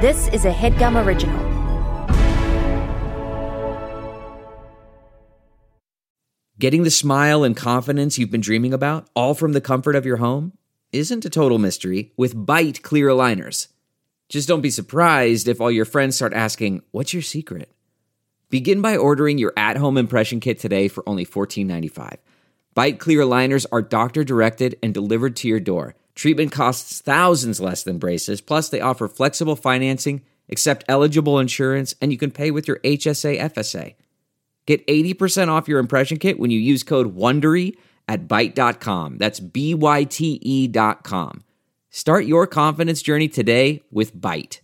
This is a headgum original. Getting the smile and confidence you've been dreaming about, all from the comfort of your home, isn't a total mystery with Byte clear aligners. Just don't be surprised if all your friends start asking, What's your secret? Begin by ordering your at home impression kit today for only $14.95. Byte clear aligners are doctor directed and delivered to your door. Treatment costs thousands less than braces, plus, they offer flexible financing, accept eligible insurance, and you can pay with your HSA FSA. Get 80% off your impression kit when you use code WONDERY at Byte.com. That's B-Y-T-E dot com. Start your confidence journey today with Byte.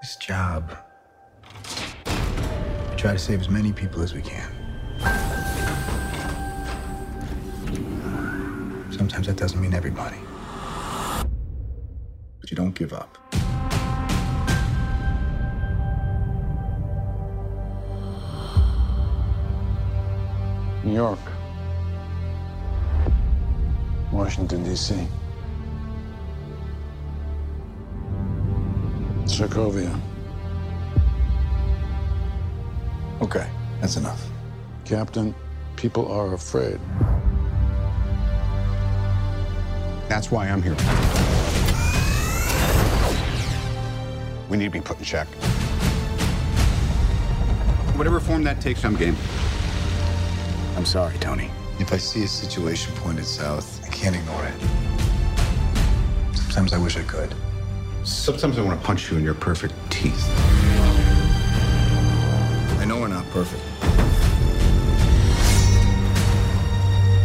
This job, we try to save as many people as we can. Sometimes that doesn't mean everybody. But you don't give up. New York, Washington, D.C., Sokovia, Okay, that's enough. Captain, people are afraid. That's why I'm here. We need to be put in check. Whatever form that takes, I'm game. I'm sorry, Tony. If I see a situation pointed south, I can't ignore it. Sometimes I wish I could. Sometimes I want to punch you in your perfect teeth. I know we're not perfect.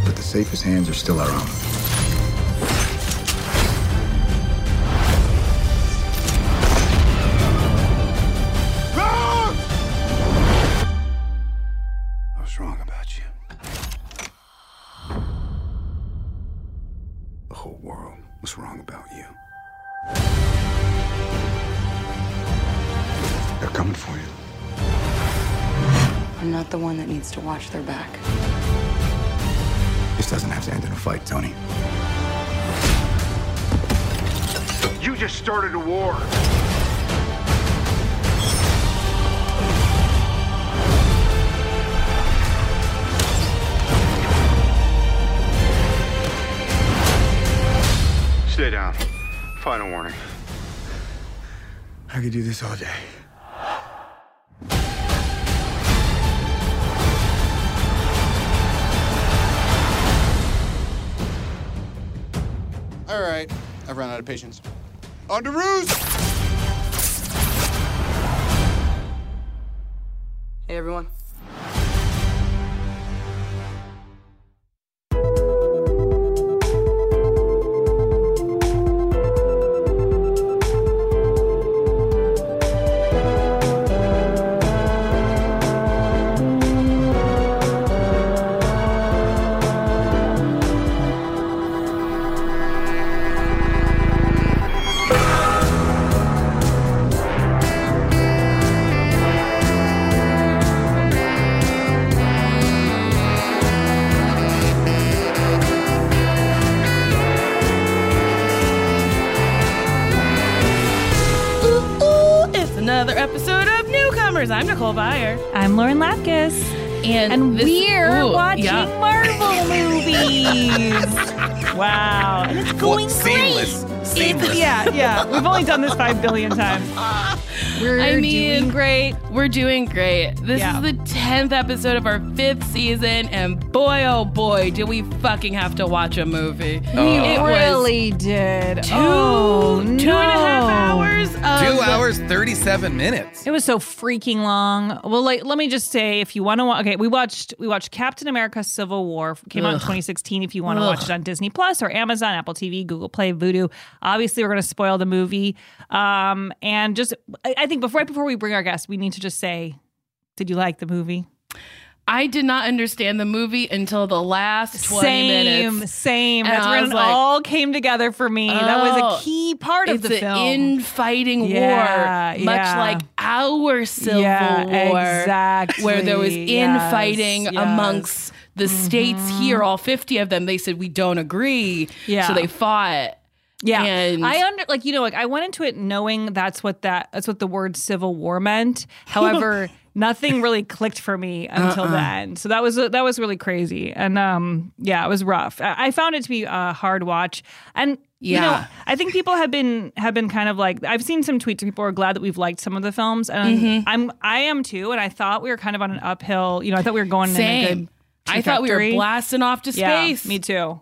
But the safest hands are still our own. Watch their back. This doesn't have to end in a fight, Tony. You just started a war. Stay down. Final warning. I could do this all day. I've run out of patience. On to roost! Hey, everyone. Billion times. We're I mean- doing great. We're doing great. This Yeah. is the 10th episode of our fifth season, and boy, oh boy, do we fucking have to watch a movie. We It really did. two, oh, two and a half no. hours of Two hours, 37 minutes. Was so freaking long. Well, like, let me just say, if you want to, watch, okay, we watched we watched Captain America: Civil War came out in 2016. If you want to watch it on Disney Plus or Amazon, Apple TV, Google Play, Vudu, obviously we're going to spoil the movie. Um, and just, I, I think before right before we bring our guest, we need to just say, did you like the movie? I did not understand the movie until the last 20 same, minutes. same. And That's when it like, all came together for me. that was Oh, a key part of the an film. infighting Yeah, war, much yeah. like our Civil Yeah, War, exactly. where there was infighting yes. Mm-hmm. amongst the states here, all 50 of them. They said, We don't agree. Yeah. So they fought. Yeah, And- I under like you know like I went into it knowing that's what that that's what the word Civil War meant. However, nothing really clicked for me until Uh-uh. then. So that was that was really crazy, and um yeah, it was rough. I, I found it to be a hard watch, and you know Yeah. I think people have been have been kind of like I've seen some tweets. People are glad that we've liked some of the films, and Mm-hmm. I'm I am too. And I thought we were kind of on an uphill. You know, I thought we were going in a Same. good. I thought we were blasting off to Yeah, space. me too.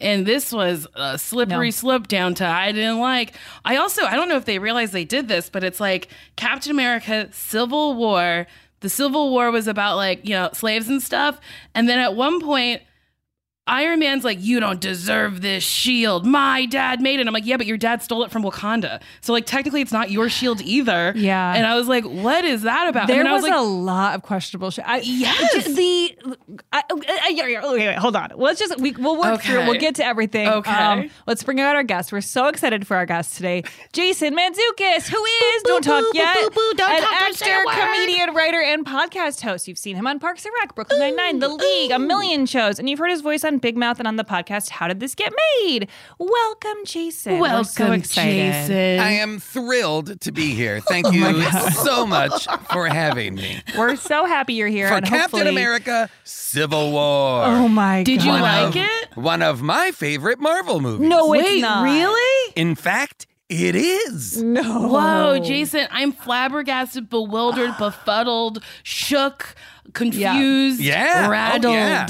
And this was a slippery No. slope down to I didn't like. I also I don't know if they realized they did this, but it's like Captain America Civil War. The Civil War was about like, you know, slaves and stuff. And then at one point Iron Man's like, you don't deserve this shield. My dad made it. I'm like, yeah, but your dad stole it from Wakanda. So like technically it's not your shield either. Yeah. And I was like, what is that about? There and was, I was like, a lot of questionable shit. I, Yes. The I, I, I, okay, wait, hold on. Let's just we, we'll work through. Okay. We'll get to everything. Um, Okay. let's bring out our guest. We're so excited for our guest today, Jason Mantzoukas, who is don't talk yet don't an talk, don't actor, comedian, writer, and podcast host. You've seen him on Parks and Rec, Brooklyn Nine Nine, The League, a million shows, and you've heard his voice on Big Mouth and on the podcast How Did This Get Made? Welcome, Jason. We're so welcome, excited. Jason. I am thrilled to be here. Oh Thank you so much for having me. We're so happy you're here. For and Captain hopefully- America Civil War. Oh my god! Did you One like of- it? One of my favorite Marvel movies. No, it's not. really? In fact, it is. No. Whoa, Jason, I'm flabbergasted, bewildered, befuddled, shook, confused, Yeah. Oh, rattled. yeah.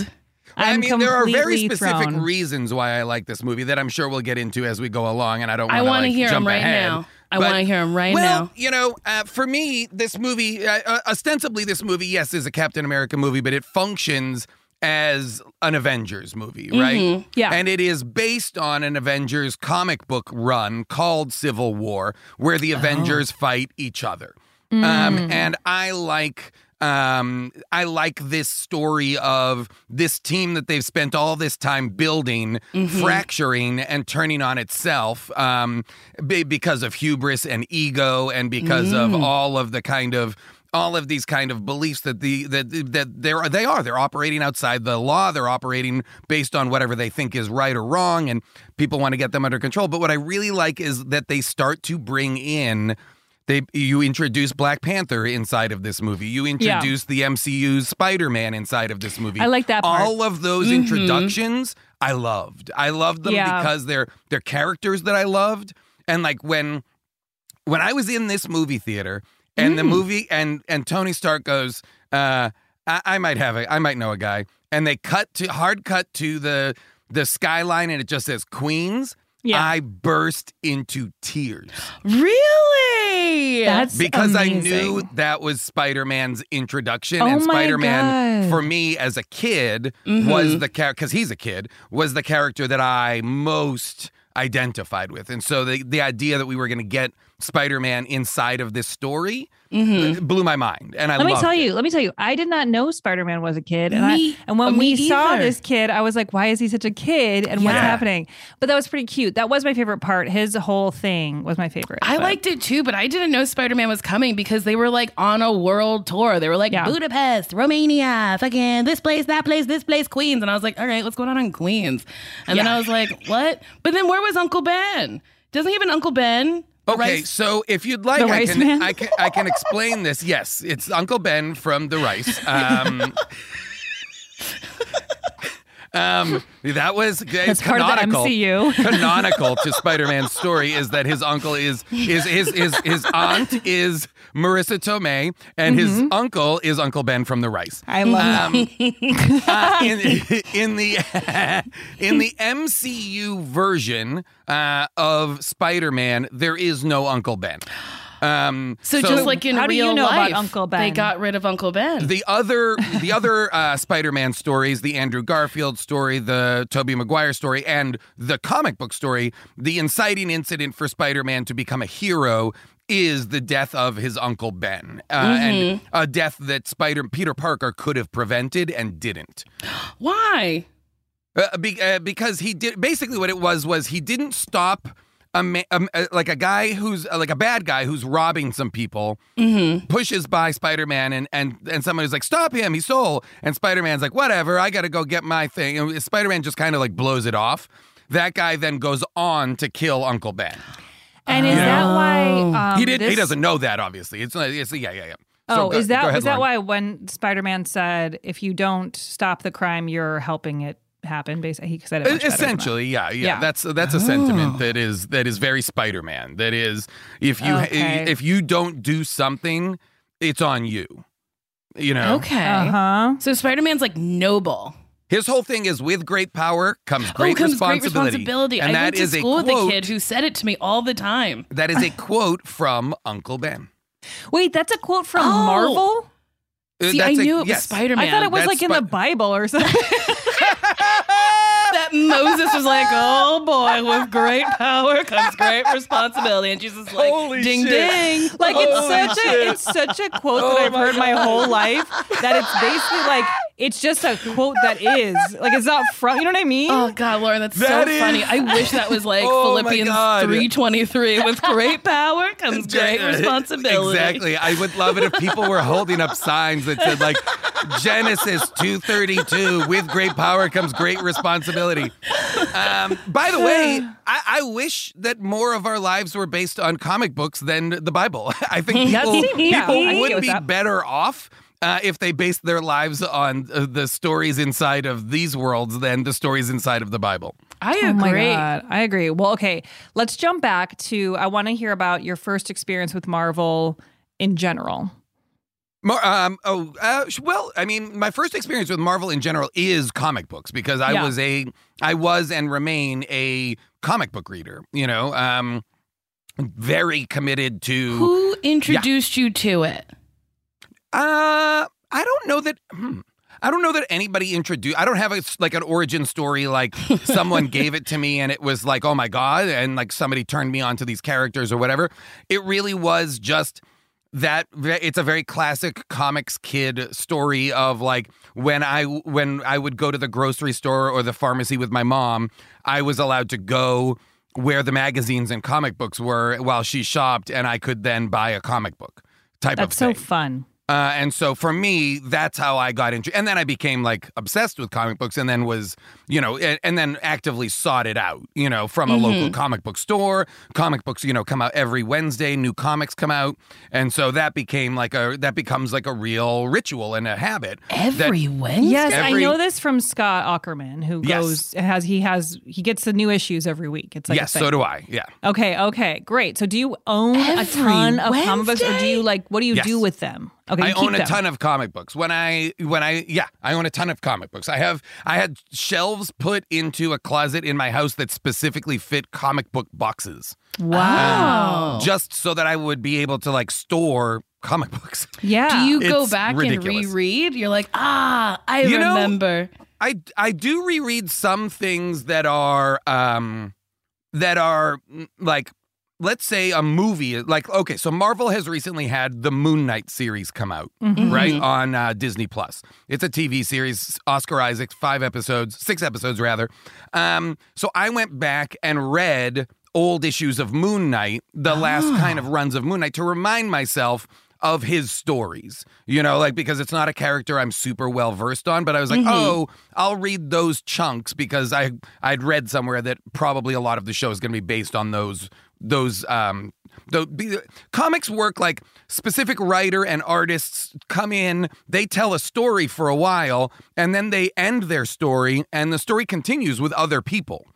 Well, I I'm mean, there are very specific thrown. reasons why I like this movie that I'm sure we'll get into as we go along, and I don't. I want wanna to hear 'em jump right ahead. now. I wanna hear 'em right now. well, now. you know, uh, for me, this movie, uh, uh, ostensibly, this movie, yes, is a Captain America movie, but it functions as an Avengers movie, right? Mm-hmm. Yeah. And it is based on an Avengers comic book run called Civil War, where Oh. the Avengers fight each other. Mm. Um, and I like um, I like this story of this team that they've spent all this time building, Mm-hmm. fracturing and turning on itself um, be- because of hubris and ego, and because of Mm. all of the kind of all of these kind of beliefs that the that that they're they are they're operating outside the law they're operating based on whatever they think is right or wrong and people want to get them under control but what i really like is that they start to bring in they you introduce black panther inside of this movie you introduce the mcu's spider-man inside of this movie I like that part. all of those introductions i loved i loved them Yeah. because they're they're characters that i loved and like when when I was in this movie theater and Mm. the movie and and Tony Stark goes, uh, I, I might have a I might know a guy, and they cut to hard cut to the the skyline and it just says Queens. Yeah. I burst into tears Really? That's because I knew that was Spider Man's introduction, Oh and my Spider Man for me as a kid Mm-hmm. was the character because he's a kid was the character that I most identified with, and so the the idea that we were going to get Spider Man inside of this story Mm-hmm. blew my mind, and I Let me loved tell it. you. Let me tell you. I did not know Spider Man was a kid, and Me- I and when me we saw this kid, I was like, "Why is he such a kid? And what's happening?" But that was pretty cute. That was my favorite part. His whole thing was my favorite. I but- liked it too, but I didn't know Spider Man was coming because they were like on a world tour. They were like Yeah. Budapest, Romania, fucking this place, that place, this place, Queens. And I was like, all right, what's going on in Queens? And then I was like, what? But then where was Uncle Ben? Doesn't he have an Uncle Ben? Okay, rice- so if you'd like, I can, I can I can explain this. Yes, it's Uncle Ben from The Rice. Um, um, that was That's part of the canonical. MCU. canonical to Spider-Man's story is that his uncle is is his his his aunt is Marisa Tomei and his Mm-hmm. uncle is Uncle Ben from The Rice. I love Um, uh, in, in the in the MCU version uh, of Spider-Man, there is no Uncle Ben. Um, so, just like in How do you real know about life, Uncle they got rid of Uncle Ben. the other the other uh, Spider-Man stories, the Andrew Garfield story, the Tobey Maguire story, and the comic book story, the inciting incident for Spider-Man to become a hero is the death of his uncle Ben, uh, and a death that Spider Peter Parker could have prevented and didn't. Why? Uh, be, uh, because he did basically what it was was he didn't stop a ma- um, uh, like a guy who's uh, like a bad guy who's robbing some people pushes by Spider-Man and and and somebody's like stop him he stole and Spider-Man's like whatever I got to go get my thing and Spider-Man just kind of like blows it off that guy then goes on to kill Uncle Ben. And is that why um, he did. he doesn't know that. Obviously, it's, it's yeah, yeah, yeah. So Oh, go- is that ahead, is that Lauren. why when Spider-Man said if you don't stop the crime, you're helping it happen? Basically, he said it. much better than that. Essentially, yeah, yeah, Yeah. That's that's a Oh. sentiment that is that is very Spider-Man. That is, if you Okay. if you don't do something, it's on you. You know, Okay. Uh huh. So Spider Man's like noble. his whole thing is with great power comes great oh, comes responsibility, great responsibility. and I that went to is school a with quote. a kid who said it to me all the time. that is a quote from Uncle Ben. Wait, that's a quote from Oh. Marvel. Uh, See, I that's a- knew it was yes. Spider Man. I thought it was That's like in the Bible or something. that Moses was like, "Oh boy, with great power comes great responsibility," and Jesus like, Holy "Ding shit. ding!" like Holy it's such shit. a it's such a quote Oh that I've heard my whole life that it's basically like it's just a quote that is like it's not from you know what I mean? Oh God, Lauren, that's That so is- funny. I wish that was like Oh, Philippians three twenty three. With great power comes great responsibility. Exactly. I would love it if people were holding up signs that said like Genesis 232 with great power comes great responsibility. Um, by the way, I, I wish that more of our lives were based on comic books than the Bible. I think people, yeah, people I would be that. better off uh, if they base their lives on uh, the stories inside of these worlds than the stories inside of the Bible. I Oh my agree. god, I agree. Well, okay, let's jump back to I want to hear about your first experience with Marvel in general. Mar- um, oh, uh, well, I mean, my first experience with Marvel in general is comic books because I Yeah. was a, I was and remain a comic book reader. You know, um, very committed to. Who introduced you to it? Uh, I don't know that. Hmm, I don't know that anybody introduced. I don't have a, like an origin story. Like someone gave it to me and it was like, oh my god, and like somebody turned me on to these characters or whatever. It really was just that. It's a very classic comics kid story of like when I when I would go to the grocery store or the pharmacy with my mom, I was allowed to go where the magazines and comic books were while she shopped, and I could then buy a comic book type That's of thing. That's so fun. Uh, and so for me, that's how I got into. And then I became like obsessed with comic books, and then was you know, and, and then actively sought it out. You know, from a local comic book store. Comic books, you know, come out every Wednesday. New comics come out, and so that became like a that becomes like a real ritual and a habit. that- Every Wednesday. Yes, Every- I know this from Scott Aukerman, who Yes. goes has he has he gets the new issues every week. It's like yes, so do I. Yeah. Okay, okay, great. So do you own Every a ton of comic books, or do you like what do you Yes. do with them? Okay, I you keep own a them. ton of comic books. When I when I yeah, I own a ton of comic books. I have I had shelves put into a closet in my house that specifically fit comic book boxes. Wow. Just so that I would be able to like store comic books. yeah. Do you go back ridiculous. and reread? You're like, ah, I You know- remember. I I do reread some things that are um that are mm, like let's say a movie like okay so Marvel has recently had the Moon Knight series come out Mm-hmm. right on uh, Disney Plus. It's a TV series Oscar Isaac five episodes six episodes rather. Um so I went back and read old issues of Moon Knight the last kind of runs of Moon Knight to remind myself of his stories, you know, like because it's not a character I'm super well versed on, but I was like, oh, I'll read those chunks because I I'd read somewhere that probably a lot of the show is going to be based on those those um the, comics work like specific writer and artists come in, they tell a story for a while, and then they end their story, and the story continues with other people.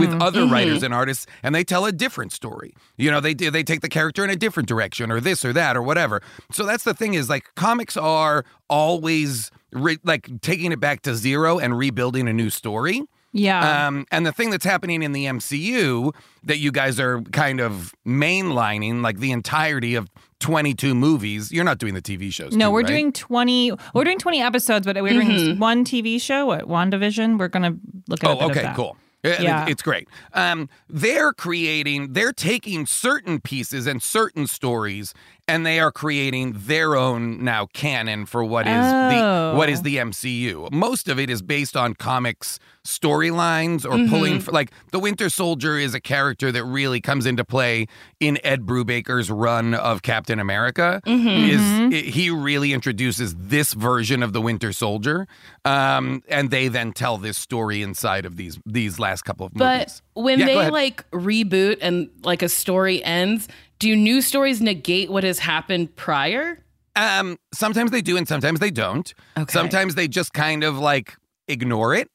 With other writers and artists and they tell a different story. You know they they take the character in a different direction or this or that or whatever. So that's the thing is like comics are always re- like taking it back to zero and rebuilding a new story yeah. um, and the thing that's happening in the MCU that you guys are kind of mainlining, like the entirety of 22 movies. You're not doing the TV shows. no, too, we're right? doing twenty. We're doing twenty episodes, but we're doing this one TV show. What Wandavision? We're gonna look at. a Oh, bit of okay, that. cool. Yeah. It's great. Um, they're creating, they're taking certain pieces and certain stories and they are creating their own now canon for what is Oh. the what is oh. the MCU. Most of it is based on comics storylines or mm-hmm. pulling f like the Winter Soldier is a character that really comes into play in Ed Brubaker's run of Captain America. Mm-hmm. Is mm-hmm. i- he really introduces this version of the Winter Soldier, um, and they then tell this story inside of these these last couple of But movies. But when Yeah, they like reboot and like a story ends, do new stories negate what has happened prior? Um, sometimes they do and sometimes they don't. Okay. Sometimes they just kind of like ignore it.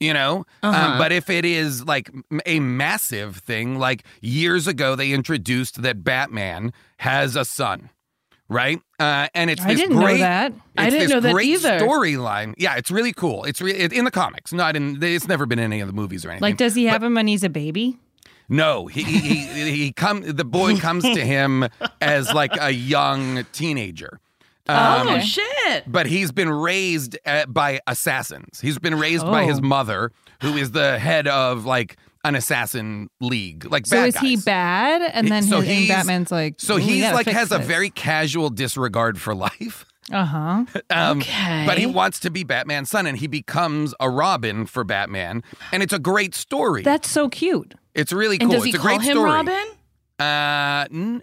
You know, Uh-huh. um, but if it is like a massive thing, like years ago, they introduced that Batman has a son, right? Uh, and it's I this didn't know that. I didn't know that great either. Storyline, yeah, it's really cool. It's re- it, in the comics, not in. It's never been in any of the movies or anything. Like, does he have him when he's a baby? No, he he he, he come. The boy comes to him as like a young teenager. Um, oh shit! but he's been raised uh, by assassins. He's been raised by his Oh. mother, who is the head of like an assassin league. Like, So is he bad? And He- then so his, Batman's like, So "Ooh, we he's like has a very casual disregard for life. uh huh. Um, Okay. But he wants to be Batman's son, and he becomes a Robin for Batman, and it's a great story. That's so cute. It's really And cool. does he it's a call great him story. Robin, Uh, n-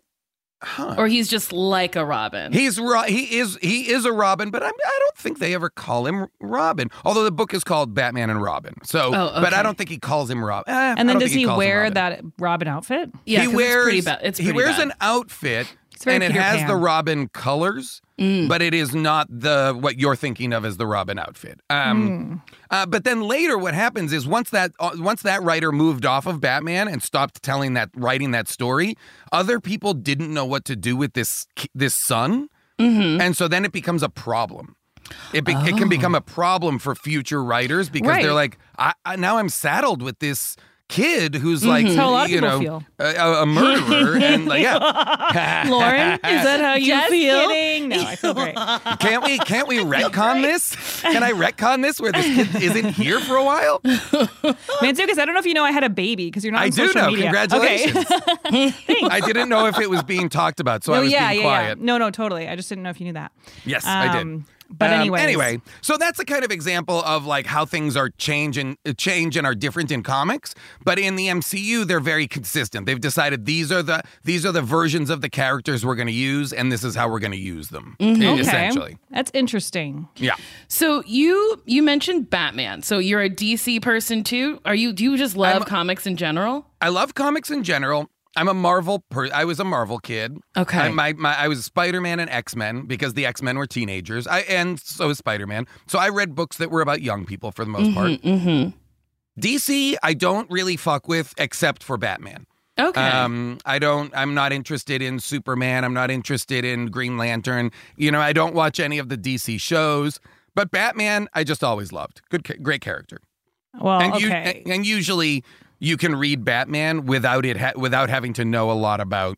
huh. or he's just like a Robin? He's Ro- he is he is a Robin, but I'm, I don't think they ever call him Robin. Although the book is called Batman and Robin, so Oh, but I don't think he calls him Robin. Eh, I And then don't does think he calls him wear Robin. that Robin outfit? yeah, he 'cause wears it's pretty bad. It's he pretty wears bad. an outfit, and it Peter has Pan. the Robin colors, Mm. but it is not the what you're thinking of as the Robin outfit. Um, uh, but then later, what happens is once that uh, once that writer moved off of Batman and stopped telling that writing that story, other people didn't know what to do with this this son, Mm-hmm. and so then it becomes a problem. It, be- it can become a problem for future writers because Right. they're like, I, I, now I'm saddled with this kid who's mm-hmm. like, That's how a lot you know, feel. A, a- a murderer, and like, yeah, Lauren, is that how you Just feel? kidding. No, I feel great. can't we can't we retcon this? Can I retcon this where this kid isn't here for a while? Mantzoukas, I don't know if you know I had a baby because you're not I on do social know. media. Congratulations. Okay. I didn't know if it was being talked about, so I was yeah, being yeah, quiet. yeah. No, no, totally. I just didn't know if you knew that. Yes, I did. Um, But Um, anyway, so that's a kind of example of like how things are change and uh, change and are different in comics. But in the MCU, they're very consistent. They've decided these are the these are the versions of the characters we're going to use, and this is how we're going to use them. Okay. Essentially, That's interesting. yeah. So you you mentioned Batman. So you're a DC person too. Are you? Do you just love I'm- comics in general? I love comics in general. I'm a Marvel. Per- I was a Marvel kid. Okay. I, my, my, I was Spider Man and X Men because the X Men were teenagers. I and so was Spider Man. So I read books that were about young people for the most part. Mm-hmm. DC, I don't really fuck with except for Batman. Okay. Um, I don't. I'm not interested in Superman. I'm not interested in Green Lantern. You know, I don't watch any of the DC shows. But Batman, I just always loved. Good, great character. Well, and you, okay. and, and usually you can read Batman without it ha- without having to know a lot about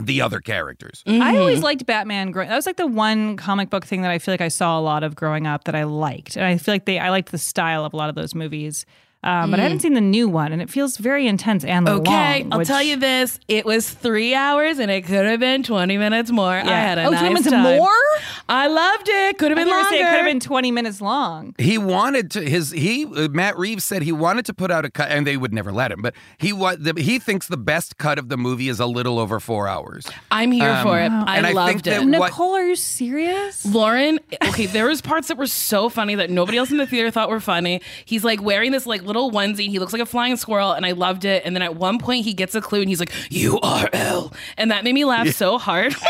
the other characters. I Mm-hmm. always liked Batman. Growing, that was like the one comic book thing that I feel like I saw a lot of growing up that I liked, and I feel like they I liked the style of a lot of those movies. Um, But I haven't seen the new one, and it feels very intense and Mm. Okay, long. I'll which- tell you this: it was three hours, and it could have been twenty minutes more. I had a oh, nice 20 minutes time. more. I loved it. Could have been longer. say it could have been twenty minutes long. He wanted to his he uh, Matt Reeves said he wanted to put out a cut and they would never let him. But he what the, he thinks the best cut of the movie is a little over four hours. I'm here Um, for it. I and I loved think it. that- What- Nicole, are you serious? Lauren, okay, there was parts that were so funny that nobody else in the theater thought were funny. He's like wearing this like little onesie. He looks like a flying squirrel, and I loved it. And then at one point, he gets a clue, and he's like, "You are L," and that made me laugh so hard.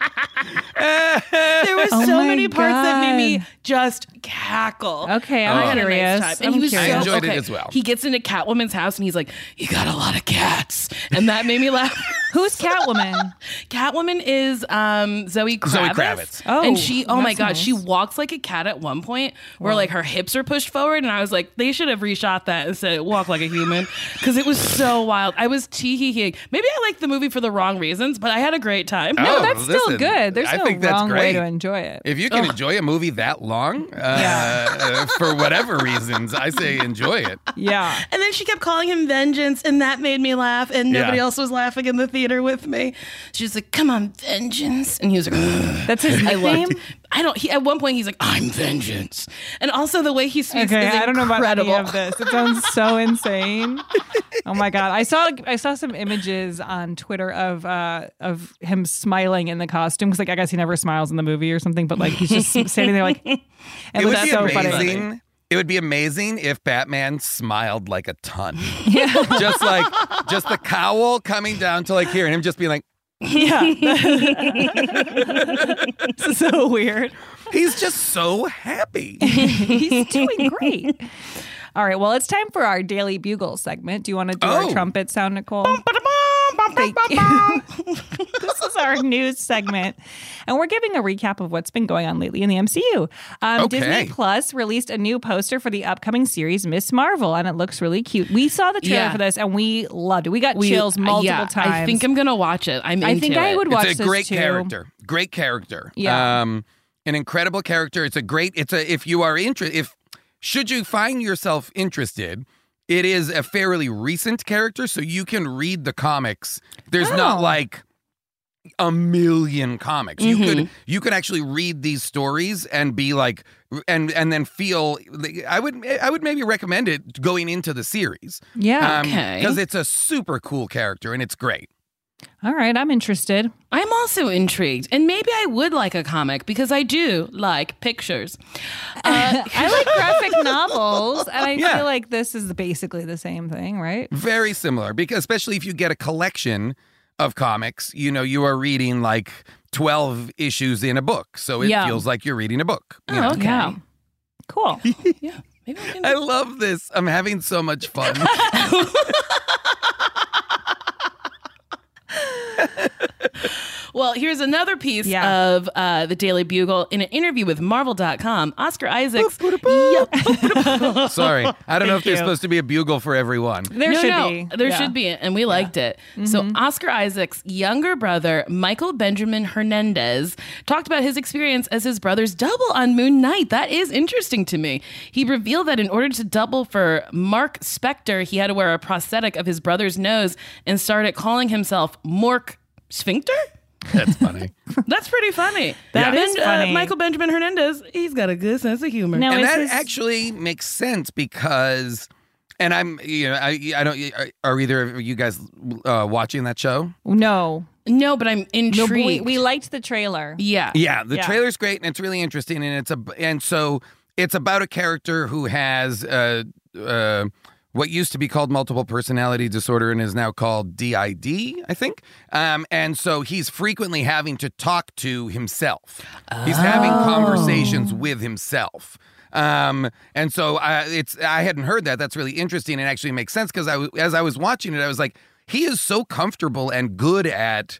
there were Oh so my many parts that made me just cackle. Okay, I'm I had a curious. nice time. And I'm he was curious. so I enjoyed it as well. He gets into Catwoman's house and he's like, "You got a lot of cats," and that made me laugh. Who's Catwoman? Catwoman is um, Zoe Kravitz. Zoe Kravitz. Oh, and she, oh my god, nice. she walks like a cat at one point, where like her hips are pushed forward, and I was like, they should have reshot that and said walk like a human, because it was so wild. I was tee hee hee. Maybe I like the movie for the wrong reasons, but I had a great time. No, Oh, that's still listen, good. There's I no think that's wrong way to enjoy it. If you can enjoy a movie that long, uh, for whatever reasons, I say enjoy it. yeah. And then she kept calling him Vengeance, and that made me laugh, and nobody Yeah. else was laughing in the theater with me. She was like, "Come on, Vengeance," and he was like, That's his I nickname? Loved. I don't. He, at one point, he's like, "I'm Vengeance," and also the way he speaks Okay, is I don't know about any of this. It sounds so insane. Oh my god! I saw I saw some images on Twitter of uh of him smiling in the costume because like I guess he never smiles in the movie or something, but like he's just standing there like, and it it would was be so amazing. funny. It would be amazing if Batman smiled like a ton. Yeah. just like just the cowl coming down to like here and him just being like, Yeah, so weird. he's just so happy. He's doing great. All right, well, it's time for our daily bugle segment. Do you want to do our Oh. trumpet sound, Nicole? Thank you. this is our news segment, and we're giving a recap of what's been going on lately in the MCU. Um, Okay. Disney Plus released a new poster for the upcoming series Miss Marvel, and it looks really cute. We saw the trailer Yeah. for this, and we loved it. We got We- chills multiple yeah, times. I think I'm gonna watch it. I'm. I think into I it. would watch it's a this great too. character. Great character. Yeah. Um, an incredible character. It's a great. It's a. If you are interested, if should you find yourself interested, it is a fairly recent character, so you can read the comics. There's not Oh. like a million comics. You could Mm-hmm. you could actually read these stories and be like and and then feel I would I would maybe recommend it going into the series. Yeah. Okay. Because it's a super cool character and it's great. All right, I'm interested. I'm also intrigued, and maybe I would like a comic because I do like pictures. Uh, I like graphic novels, and I Yeah. feel like this is basically the same thing, right? Very similar because especially if you get a collection of comics, you know, you are reading like 12 issues in a book. So it Yeah. feels like you're reading a book. Oh, know? okay. Yeah. Cool. Yeah, maybe I can. I love this. I'm having so much fun. Well, here's another piece Yeah. of uh, the Daily Bugle. In an interview with Marvel.com, Oscar Isaacs. Yeah. Sorry. I don't know if Thank there's supposed to be a bugle for everyone. There no, should no, be. There Yeah. should be, and we liked it. So, Oscar Isaac's younger brother, Michael Benjamin Hernandez, talked about his experience as his brother's double on Moon Knight. That is interesting to me. He revealed that in order to double for Mark Spector, he had to wear a prosthetic of his brother's nose and started calling himself Mork Sphincter. That's funny. That's pretty funny. That And, is uh, funny. Michael Benjamin Hernandez, he's got a good sense of humor. Now, and that this- actually makes sense because and I'm you know I I don't are either of you guys uh, watching that show? no, No, but I'm no. intrigued. but We, we liked the trailer. yeah. Yeah, the Yeah. trailer's great and it's really interesting and it's a and so it's about a character who has uh uh what used to be called multiple personality disorder and is now called DID, I think. Um, and so he's frequently having to talk to himself. He's having conversations with himself. Um, and so I, it's I hadn't heard that. That's really interesting and actually makes sense because I as I was watching it, I was like, he is so comfortable and good at.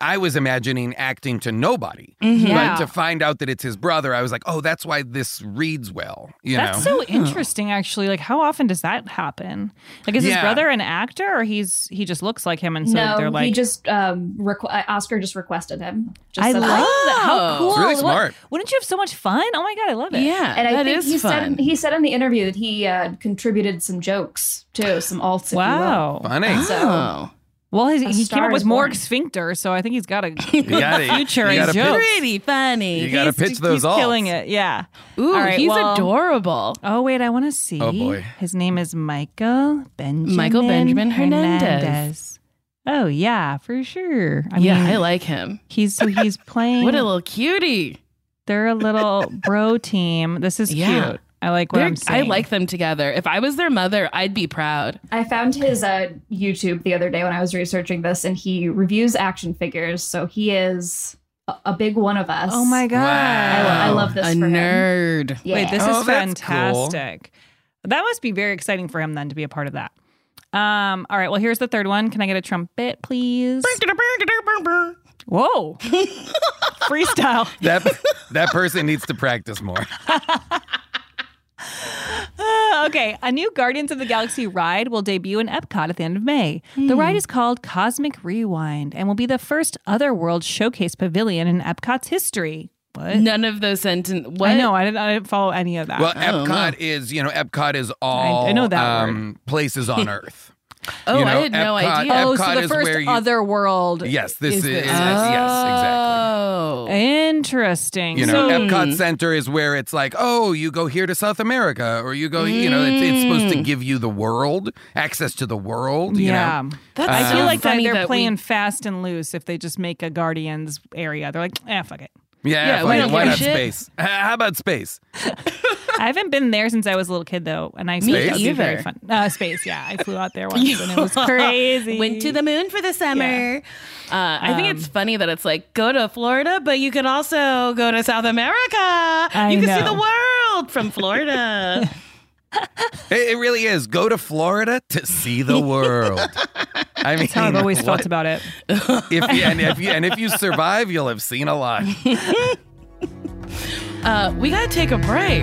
I was imagining acting to nobody, Yeah. but to find out that it's his brother, I was like, oh, that's why this reads well. You That's know, so interesting, actually. Like, how often does that happen? Like, is his brother an actor, or he's he just looks like him, and so no, they're like, he just um requ- uh, Oscar just requested him. Just I love that. that. How cool! It's really What- smart. Wouldn't you have so much fun? Oh my god, I love it. Yeah, And I that think is he fun. said he said in the interview that he uh, contributed some jokes too, some alts. Wow. funny. You will. So oh. Well, his, he came up with is more born. sphincter, so I think he's got a gotta, future you in gotta pitch, pretty funny. you gotta He's- pitch those He's alts. killing it. Yeah. Ooh, All right, he's well- adorable. Oh wait, I want to see. Oh, boy. His name is Michael Benjamin. Michael Benjamin Hernandez. Oh yeah, for sure. I yeah, mean, I like him. he's so he's playing. What a little cutie. they're a little bro team. This is Yeah. cute. I like what They're- I'm I like them together. If I was their mother, I'd be proud. I found his uh, YouTube the other day when I was researching this, and he reviews action figures. So he is a, a big one of us. Oh my god. I, I love this a for him. nerd. Yeah. Wait, this Oh, is that's cool. fantastic. That must be very exciting for him then to be a part of that. Um, all right, well, here's the third one. Can I get a trumpet, please? Whoa. Freestyle. That that person needs to practice more. Uh, okay, a new Guardians of the Galaxy ride will debut in Epcot at the end of May. The ride is called Cosmic Rewind and will be the first Otherworld showcase pavilion in Epcot's history. What? None of those sentences. What? I know. I didn't, I didn't follow any of that. Well, Epcot is, you know, Epcot is all I know that um, places on Earth. Oh, You know, I had no Epcot- idea. oh, Epcot so the first where you- Otherworld. Yes, this is, this. yes, exactly. Oh. Interesting. You know, so, Epcot Center is where it's like, oh, you go here to South America, or you go, you know, it's, it's supposed to give you the world, access to the world. You yeah. know? That's I so feel like funny they're that we- playing fast and loose if they just make a Guardians area. They're like, eh, fuck it. Yeah, Yeah, we why not shit. space? How about space? I haven't been there since I was a little kid, though, and I Me expect that would be very either. fun. Uh, space, yeah. I flew out there once, and it was crazy. Went to the moon for the summer. Uh, I think Um, it's funny that it's like go to Florida, but you can also go to South America. I you can see the world from Florida. It, it really is. Go to Florida to see the world. I mean, That's how I've always what- felt about it. If you, and if you and if you survive, you'll have seen a lot. uh, we gotta take a break.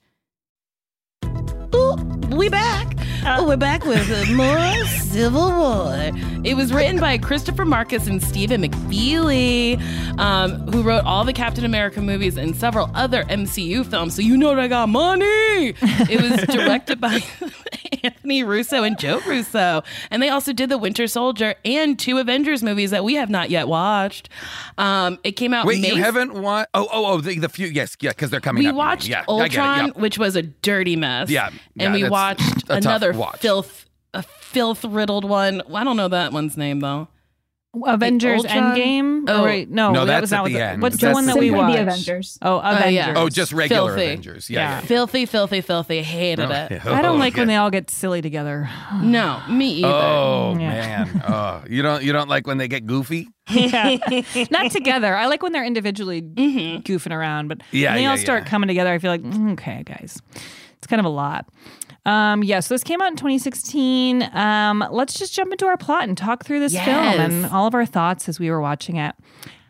Ooh, we back. Oh, we're back with uh, more Civil War. It was written by Christopher Markus and Stephen McFeely, um, who wrote all the Captain America movies and several other MCU films. So you know they got money. It was directed by Anthony Russo and Joe Russo, and they also did the Winter Soldier and two Avengers movies that we have not yet watched. Um, it came out. Wait, May you haven't watched? Oh, oh, oh, the, the few. Yes, yeah, because they're coming we up. watched yeah, I get it, Ultron, yeah. which was a dirty mess. Yeah, yeah, and we that's watched a another watch. filth, a filth riddled one. I don't know that one's name though. Avengers Endgame? Oh. Oh, wait, no, No, that was at not the the, end. What's the one that Simply we the watched? Avengers. Oh, Avengers. yeah. Oh, just regular Filthy. Avengers. Yeah, yeah. Filthy, filthy, filthy. Hated Oh, it. I don't like when they all get silly together. No, me either. Oh Yeah. man, oh, you don't you don't like when they get goofy? yeah. Not together. I like when they're individually goofing around, but Yeah, when they yeah, all start yeah. coming together, I feel like, mm, okay, guys. It's kind of a lot. Um, yeah, so this came out in 2016. Um, let's just jump into our plot and talk through this Yes. film and all of our thoughts as we were watching it.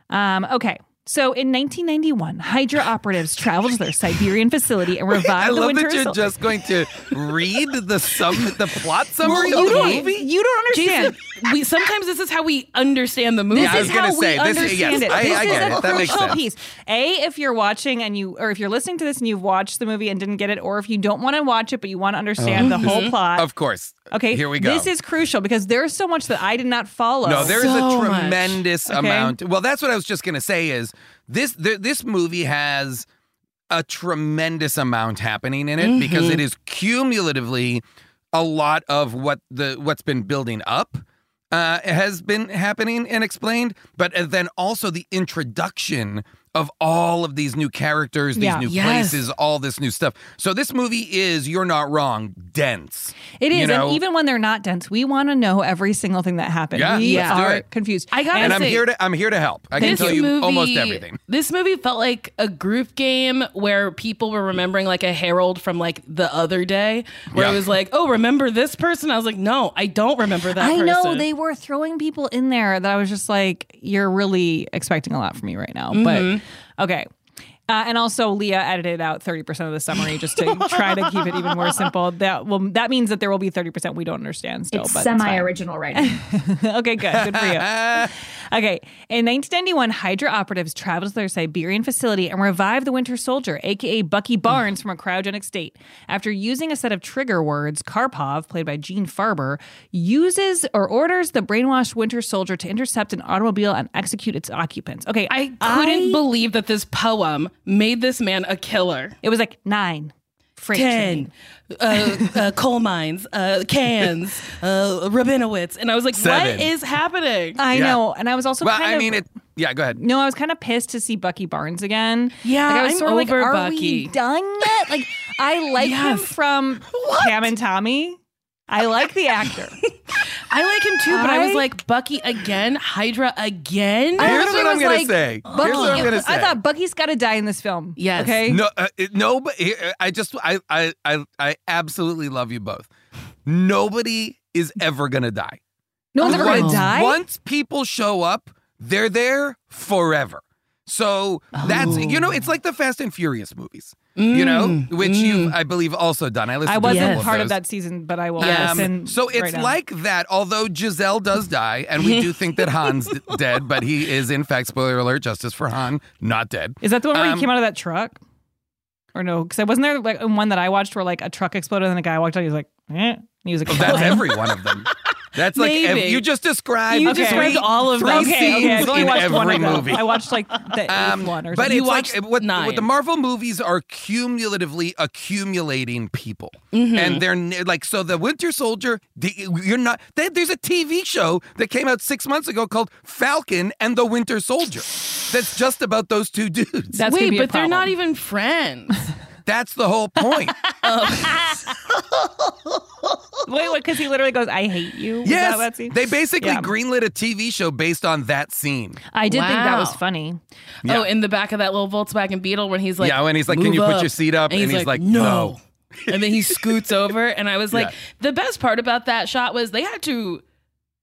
Um, okay. So in 1991, Hydra operatives traveled to their Siberian facility and revived I the love Winter that you're Sol- just going to read the sum, the plot summary you of the don't, movie. You don't understand. Jason, we sometimes this is how we understand the movie. This Yeah, I is was gonna how say, we this- understand yes, it. I- this I is get a it. That makes crucial sense. piece. A, if you're watching and you, or if you're listening to this and you've watched the movie and didn't get it, or if you don't want to watch it but you want to understand the oh. whole mm-hmm. plot. Of course. Okay, Here we go. This is crucial because there's so much that I did not follow. No, there is So a much. tremendous Okay. amount. Well, that's what I was just going to say is this th- this movie has a tremendous amount happening in it because Mm-hmm. it is cumulatively a lot of what the what's been building up uh, has been happening and explained, but uh, then also the introduction of all of these new characters, these Yeah. new Yes. places, all this new stuff. So this movie is, you're not wrong, dense. It is, You know? and even when they're not dense, we want to know every single thing that happened. Yeah, we let's do are it. confused. I gotta and I'm here to I'm here to help. I can this tell you movie, almost everything. This movie felt like a group game where people were remembering like a Harold from like the other day, where Yeah. it was like, "Oh, remember this person?" I was like, "No, I don't remember that." I person. know they were throwing people in there that I was just like, you're really expecting a lot from me right now. Mm-hmm. But okay. Uh, and also, Leah edited out 30% of the summary just to try to keep it even more simple. That will that means that there will be 30% we don't understand still. It's but semi-original writing. okay, good. Good for you. Okay. In 1991, Hydra operatives traveled to their Siberian facility and revived the Winter Soldier, aka Bucky Barnes, from a cryogenic state. After using a set of trigger words, Karpov, played by Gene Farber, uses or orders the brainwashed Winter Soldier to intercept an automobile and execute its occupants. Okay, I couldn't believe that this poem made this man a killer. It was like nine. Freight train. Ten, uh, uh, coal mines, uh, cans, uh, Rabinowitz, and I was like, Seven. "What is happening?" I Yeah. know, and I was also well, kind I of mean it. Yeah, go ahead. No, I was kind of pissed to see Bucky Barnes again. Yeah, like, I was I'm sort of like, over are Bucky. we done yet? Like, I like him Yes. from Pam and Tommy. I like the actor. I like him too, but I, was like, "Bucky again, Hydra again." I Here's what I'm was gonna like, say. Bucky, Here's what I'm gonna say. I thought Bucky's got to die in this film. Yes. Okay. No, uh, it- no, but here- I just, I, I, I, I absolutely love you both. Nobody is ever gonna die. No one's ever gonna die. Once people show up, they're there forever. So that's you know, it's like the Fast and Furious movies. You know, which you've I believe also done. I listened I to wasn't couple part of those. that season, but I will Um, listen. so it's right now. like that, although Gisele does die, and we do think that Han's d- dead, but he is, in fact, spoiler alert, justice for Han, not dead. Is that the one where Um, he came out of that truck? Or no? Because I wasn't there like one that I watched where like a truck exploded and a guy walked out. He was like, eh. And he was like, Well, that's every one of them. That's like ev- Maybe. you just described. You three- described all of three. Okay, scenes okay. I've in watched every of movie. I watched like the eighth Um, one or but something. it's watched like what, nine. what the Marvel movies are cumulatively accumulating people, Mm-hmm. and they're like so. The Winter Soldier, the, you're not. They, there's a TV show that came out six months ago called Falcon and the Winter Soldier. That's just about those two dudes. That's Wait, be a but they're not even friends. That's the whole point. Um, Wait, what? Because he literally goes, "I hate you." Yes, that that scene? they basically Yeah. greenlit a TV show based on that scene. I did think that was funny. Yeah. Oh, in the back of that little Volkswagen Beetle when he's like, Yeah, when he's like, "Can "Move you put up." your seat up?" And he's like, "No." and then he scoots over, and I was like, Yeah. the best part about that shot was they had to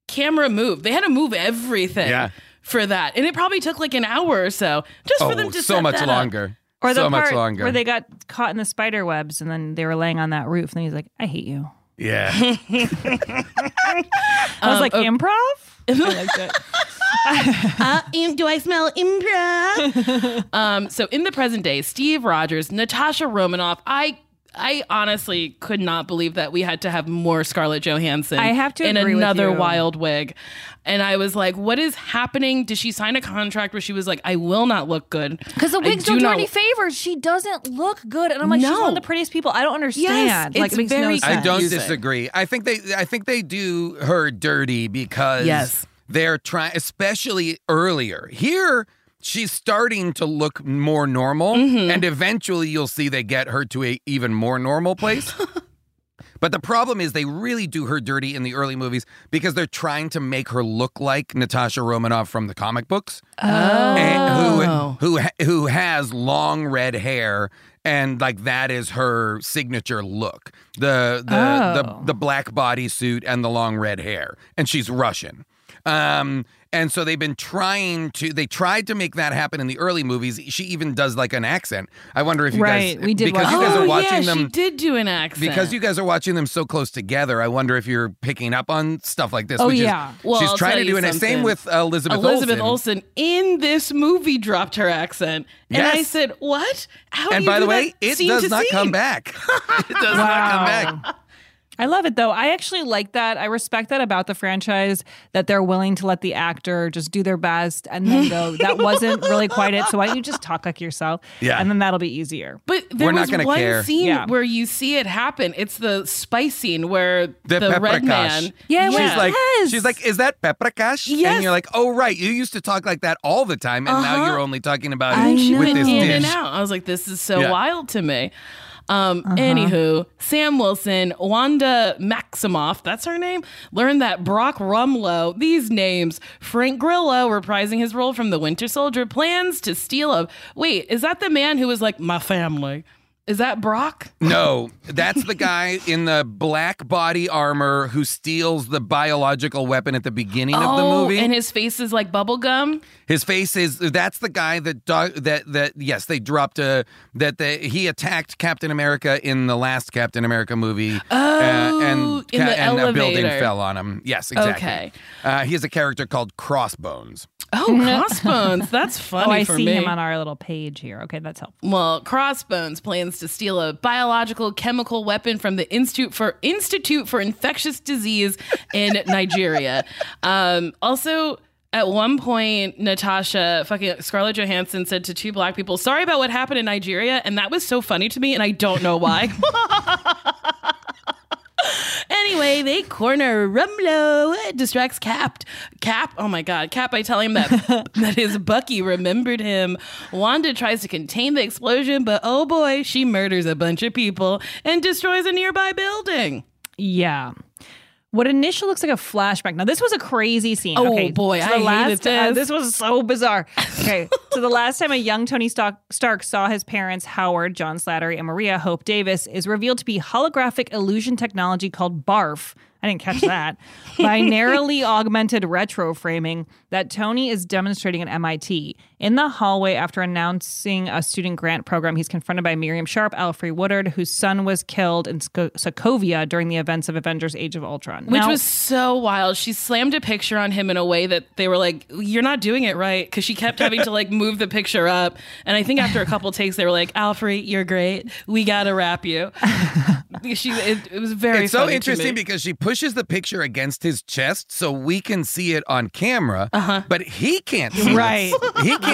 camera move. They had to move everything. Yeah. For that, and it probably took like an hour or so just for oh, them Oh, to so set much that up. Longer. Or the so part much longer. where they got caught in the spider webs and then they were laying on that roof. And then he's like, "I hate you." yeah. I was Um, like, oh. "Improv." I liked it. uh, do I smell improv? um, so in the present day, Steve Rogers, Natasha Romanoff, I I honestly could not believe that we had to have more Scarlett Johansson. I have to in agree with another you. wild wig, and I was like, "What is happening?" Did she sign a contract where she was like, "I will not look good"? Because the I wigs don't do not- any favors. She doesn't look good, and I'm like, she's one of the prettiest people. I don't understand. like, it's it makes very no I don't disagree. I think they I think they do her dirty because Yes. they're trying especially earlier. Here she's starting to look more normal Mm-hmm. and eventually you'll see they get her to a even more normal place. But the problem is they really do her dirty in the early movies because they're trying to make her look like Natasha Romanoff from the comic books. And Oh. who who who has long red hair and like that is her signature look. The the Oh. the, the black bodysuit and the long red hair. And she's Russian. Um and so they've been trying to they tried to make that happen in the early movies. She even does like an accent. I wonder if you Right, guys we did because watch you guys oh are watching oh, yeah, them she did do an accent. because you guys are watching them so close together, I wonder if you're picking up on stuff like this. Oh, which yeah. is, Well, she's I'll trying tell to do you it. Same with uh, Elizabeth, Elizabeth Olsen. Olsen in this movie dropped her accent, and I said, "What? How do And you by do the way, that it does to not come back. it does not come back. I love it though. I actually like that. I respect that about the franchise that they're willing to let the actor just do their best and then go, that wasn't really quite it. So why don't you just talk like yourself? Yeah. And then that'll be easier. But there We're not was gonna one care. scene Yeah. where you see it happen. It's the spice scene where The the, red paprikash. man. Yeah, She's Yeah. like, Yes. she's like, is that paprikash? Yes. And you're like, oh right, you used to talk like that all the time, and now Uh-huh. you're only talking about I it knew with it this in dish. and out. I was like, this is so Yeah. wild to me. Um, Uh-huh. Anywho, Sam Wilson, Wanda Maximoff, that's her name, learned that Brock Rumlow, these names, Frank Grillo, reprising his role from the Winter Soldier, plans to steal a. Wait, is that the man who was like, my family? Is that Brock? No, that's the guy in the black body armor who steals the biological weapon at the beginning of the Oh, movie. and his face is like bubble gum. His face is that's the guy that that that yes they dropped a that the, he attacked Captain America in the last Captain America movie uh, Oh, and in the and a building fell on him. Yes, exactly. Okay. Uh, he has a character called Crossbones. Oh, Crossbones. That's funny oh, I for see me. him on our little page here. Okay, that's helpful. Well, Crossbones plans to steal a biological chemical weapon from the Institute for Institute for Infectious Disease in Nigeria. Um, also, at one point, Natasha, fucking Scarlett Johansson, said to two black people, "Sorry about what happened in Nigeria," and that was so funny to me, and I don't know why. Anyway, they corner Rumlow. Distracts Cap. Cap, oh my God, Cap by telling him that that his Bucky remembered him. Wanda tries to contain the explosion, but oh boy, she murders a bunch of people and destroys a nearby building. Yeah. What initially looks like a flashback. Now, this was a crazy scene. Oh, okay, boy, I the hated last, uh, this. this was so bizarre. Okay, so the last time a young Tony Stark, Stark saw his parents, Howard, John Slattery, and Maria Hope Davis, is revealed to be holographic illusion technology called BARF. I didn't catch that. Binarily augmented retro framing that Tony is demonstrating at MIT. In the hallway, after announcing a student grant program, he's confronted by Miriam Sharp, Alfred Woodard, whose son was killed in Sco- Sokovia during the events of Avengers Age of Ultron. Which Now- was so wild. She slammed a picture on him in a way that they were like, "You're not doing it right," because she kept having to like move the picture up. And I think after a couple takes, they were like, "Alfred, you're great. We gotta wrap you." she, it, it was very. it's so funny to interesting me. because she pushes the picture against his chest so we can see it on camera, Uh-huh. but he can't see Right. it. He can't.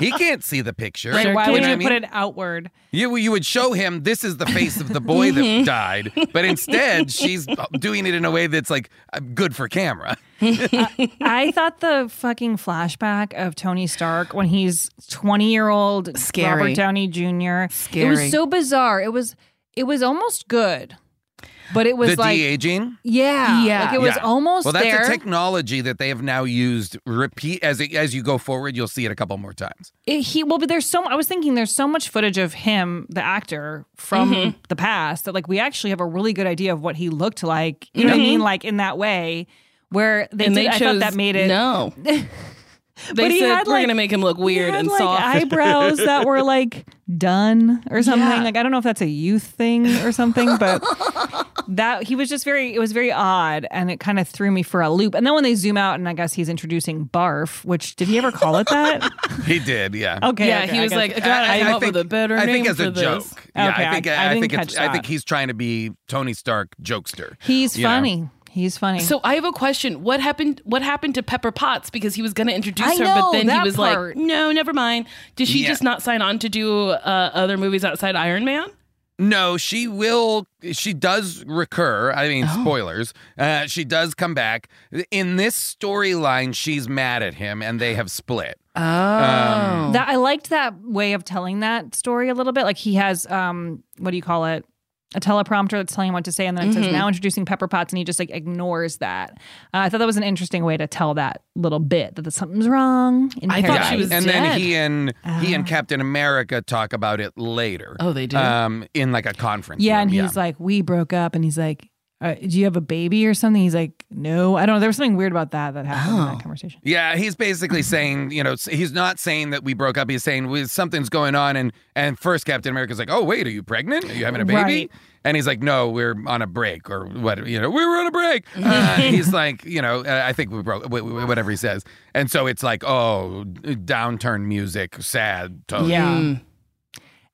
He can't see the picture. Right, why would you put it outward? You you would show him this is the face of the boy Mm-hmm. that died, but instead she's doing it in a way that's like uh, good for camera. I thought the fucking flashback of Tony Stark when he's 20 year old Scary. Robert Downey Jr. Scary. It was so bizarre. It was it was almost good. But it was the like de aging. yeah, Yeah. like it was Yeah. almost well. That's there. a technology that they have now used. Repeat as it, as you go forward, you'll see it a couple more times. It- he well, but there's so I was thinking there's so much footage of him, the actor from Mm-hmm. the past, that like we actually have a really good idea of what he looked like. You know what I mean? Like in that way, where they and did. they I thought that made it. no. They But he said had, we're like- gonna make him look He weird had, and like, soft. eyebrows that were like done or something. Yeah. Like I don't know if that's a youth thing or something, but that he was just very. It was very odd, and it kind of threw me for a loop. And then when they zoom out, and I guess he's introducing barf, which did he ever call it that? He did, yeah. Okay, yeah, okay, he I was like, God, I, came up with a better I name think as for a this. joke. Yeah, Okay, I think I- I I, didn't think it's, I think he's trying to be Tony Stark jokester. He's funny. know? Funny. He's funny. So I have a question. What happened? What happened to Pepper Potts? Because he was going to introduce I her, know, but then he was part. like, "No, never mind." Did she Yeah. just not sign on to do uh, other movies outside Iron Man? No, she will. She does recur. I mean, Oh. spoilers. Uh, she does come back. In this storyline, she's mad at him, and they have split. Oh, that I liked that way of telling that story a little bit. Like he has um what do you call it? A teleprompter that's telling him what to say, and then it says Mhm. now introducing Pepper Potts, and he just like ignores that. Uh, I thought that was an interesting way to tell that little bit that something's wrong. In paradise. Thought she was and then he and he and Captain America talk about it later. Oh, they do? Um, in like a conference. Yeah, room, and he's like, "We broke up," and he's like, uh, "Do you have a baby or something?" He's like, "No, I don't." know. There was something weird about that that happened in that conversation. Yeah, he's basically saying, you know, he's not saying that we broke up. He's saying "Well, something's going on, and and first Captain America's like, oh wait, are you pregnant? Are you having a baby? Right. And he's like, no, we're on a break, or what? You know, we were on a break. Uh, he's like, you know, uh, I think we broke, wh- wh- whatever he says. And so it's like, oh, downturn music, sad tone. Yeah.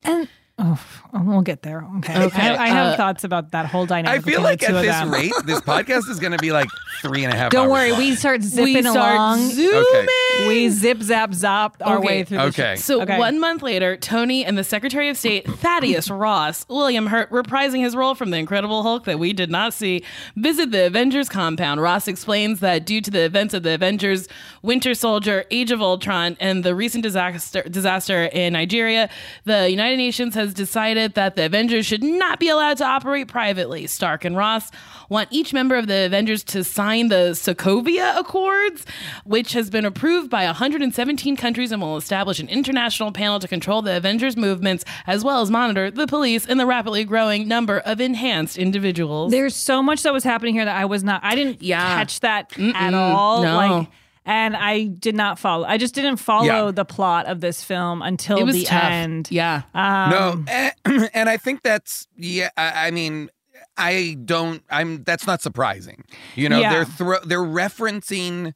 And oh, we'll get there. Okay. Okay, I, I have uh, thoughts about that whole dynamic. I feel like at this them. rate, this podcast is going to be like three and a half. Don't hours worry, long. we start zipping start along. zooming. Okay. We zip zap zop our way through. The Okay. show. So Okay. one month later, Tony and the Secretary of State Thaddeus Ross, William Hurt, reprising his role from the Incredible Hulk that we did not see, visit the Avengers compound. Ross explains that due to the events of the Avengers, Winter Soldier, Age of Ultron, and the recent disaster disaster in Nigeria, the United Nations has decided that the Avengers should not be allowed to operate privately. Stark and Ross want each member of the Avengers to sign the Sokovia Accords, which has been approved by 117 countries and will establish an international panel to control the Avengers movements as well as monitor the police and the rapidly growing number of enhanced individuals. There's so much that was happening here that I was not. I didn't catch that at all. no. Like, and I did not follow. I just didn't follow Yeah. the plot of this film until It was the tough. end. Yeah. Um, no, and I think that's yeah. I, I mean, I don't. I'm. That's not surprising. You know, Yeah. they're thro- they're referencing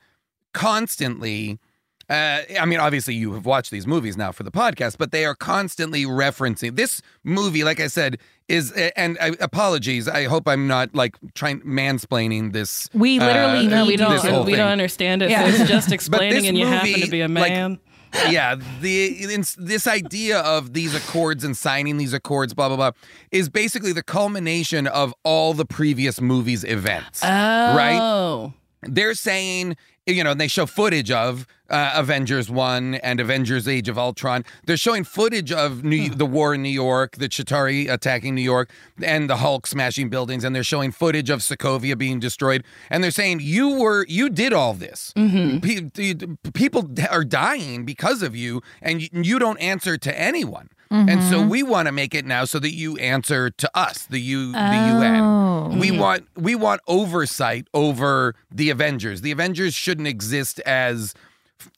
constantly. Uh, I mean, obviously, you have watched these movies now for the podcast, but they are constantly referencing this movie. Like I said, is and uh, apologies. I hope I'm not like trying mansplaining this. We literally uh, need we don't we don't understand it. Yeah. So it's just explaining and you happen to be a like, man. yeah, the this idea of these accords and signing these accords, blah blah blah, is basically the culmination of all the previous movies' events. Oh, Right? They're saying, you know, they show footage of uh, Avengers One and Avengers: Age of Ultron. They're showing footage of New, the war in New York, the Chitauri attacking New York, and the Hulk smashing buildings. And they're showing footage of Sokovia being destroyed. And they're saying you were, you did all this. Pe- people are dying because of you, and you don't answer to anyone. And so Mhm. we want to make it now so that you answer to us, the U, the Oh. UN. We Mhm. want we want oversight over the Avengers. The Avengers shouldn't exist as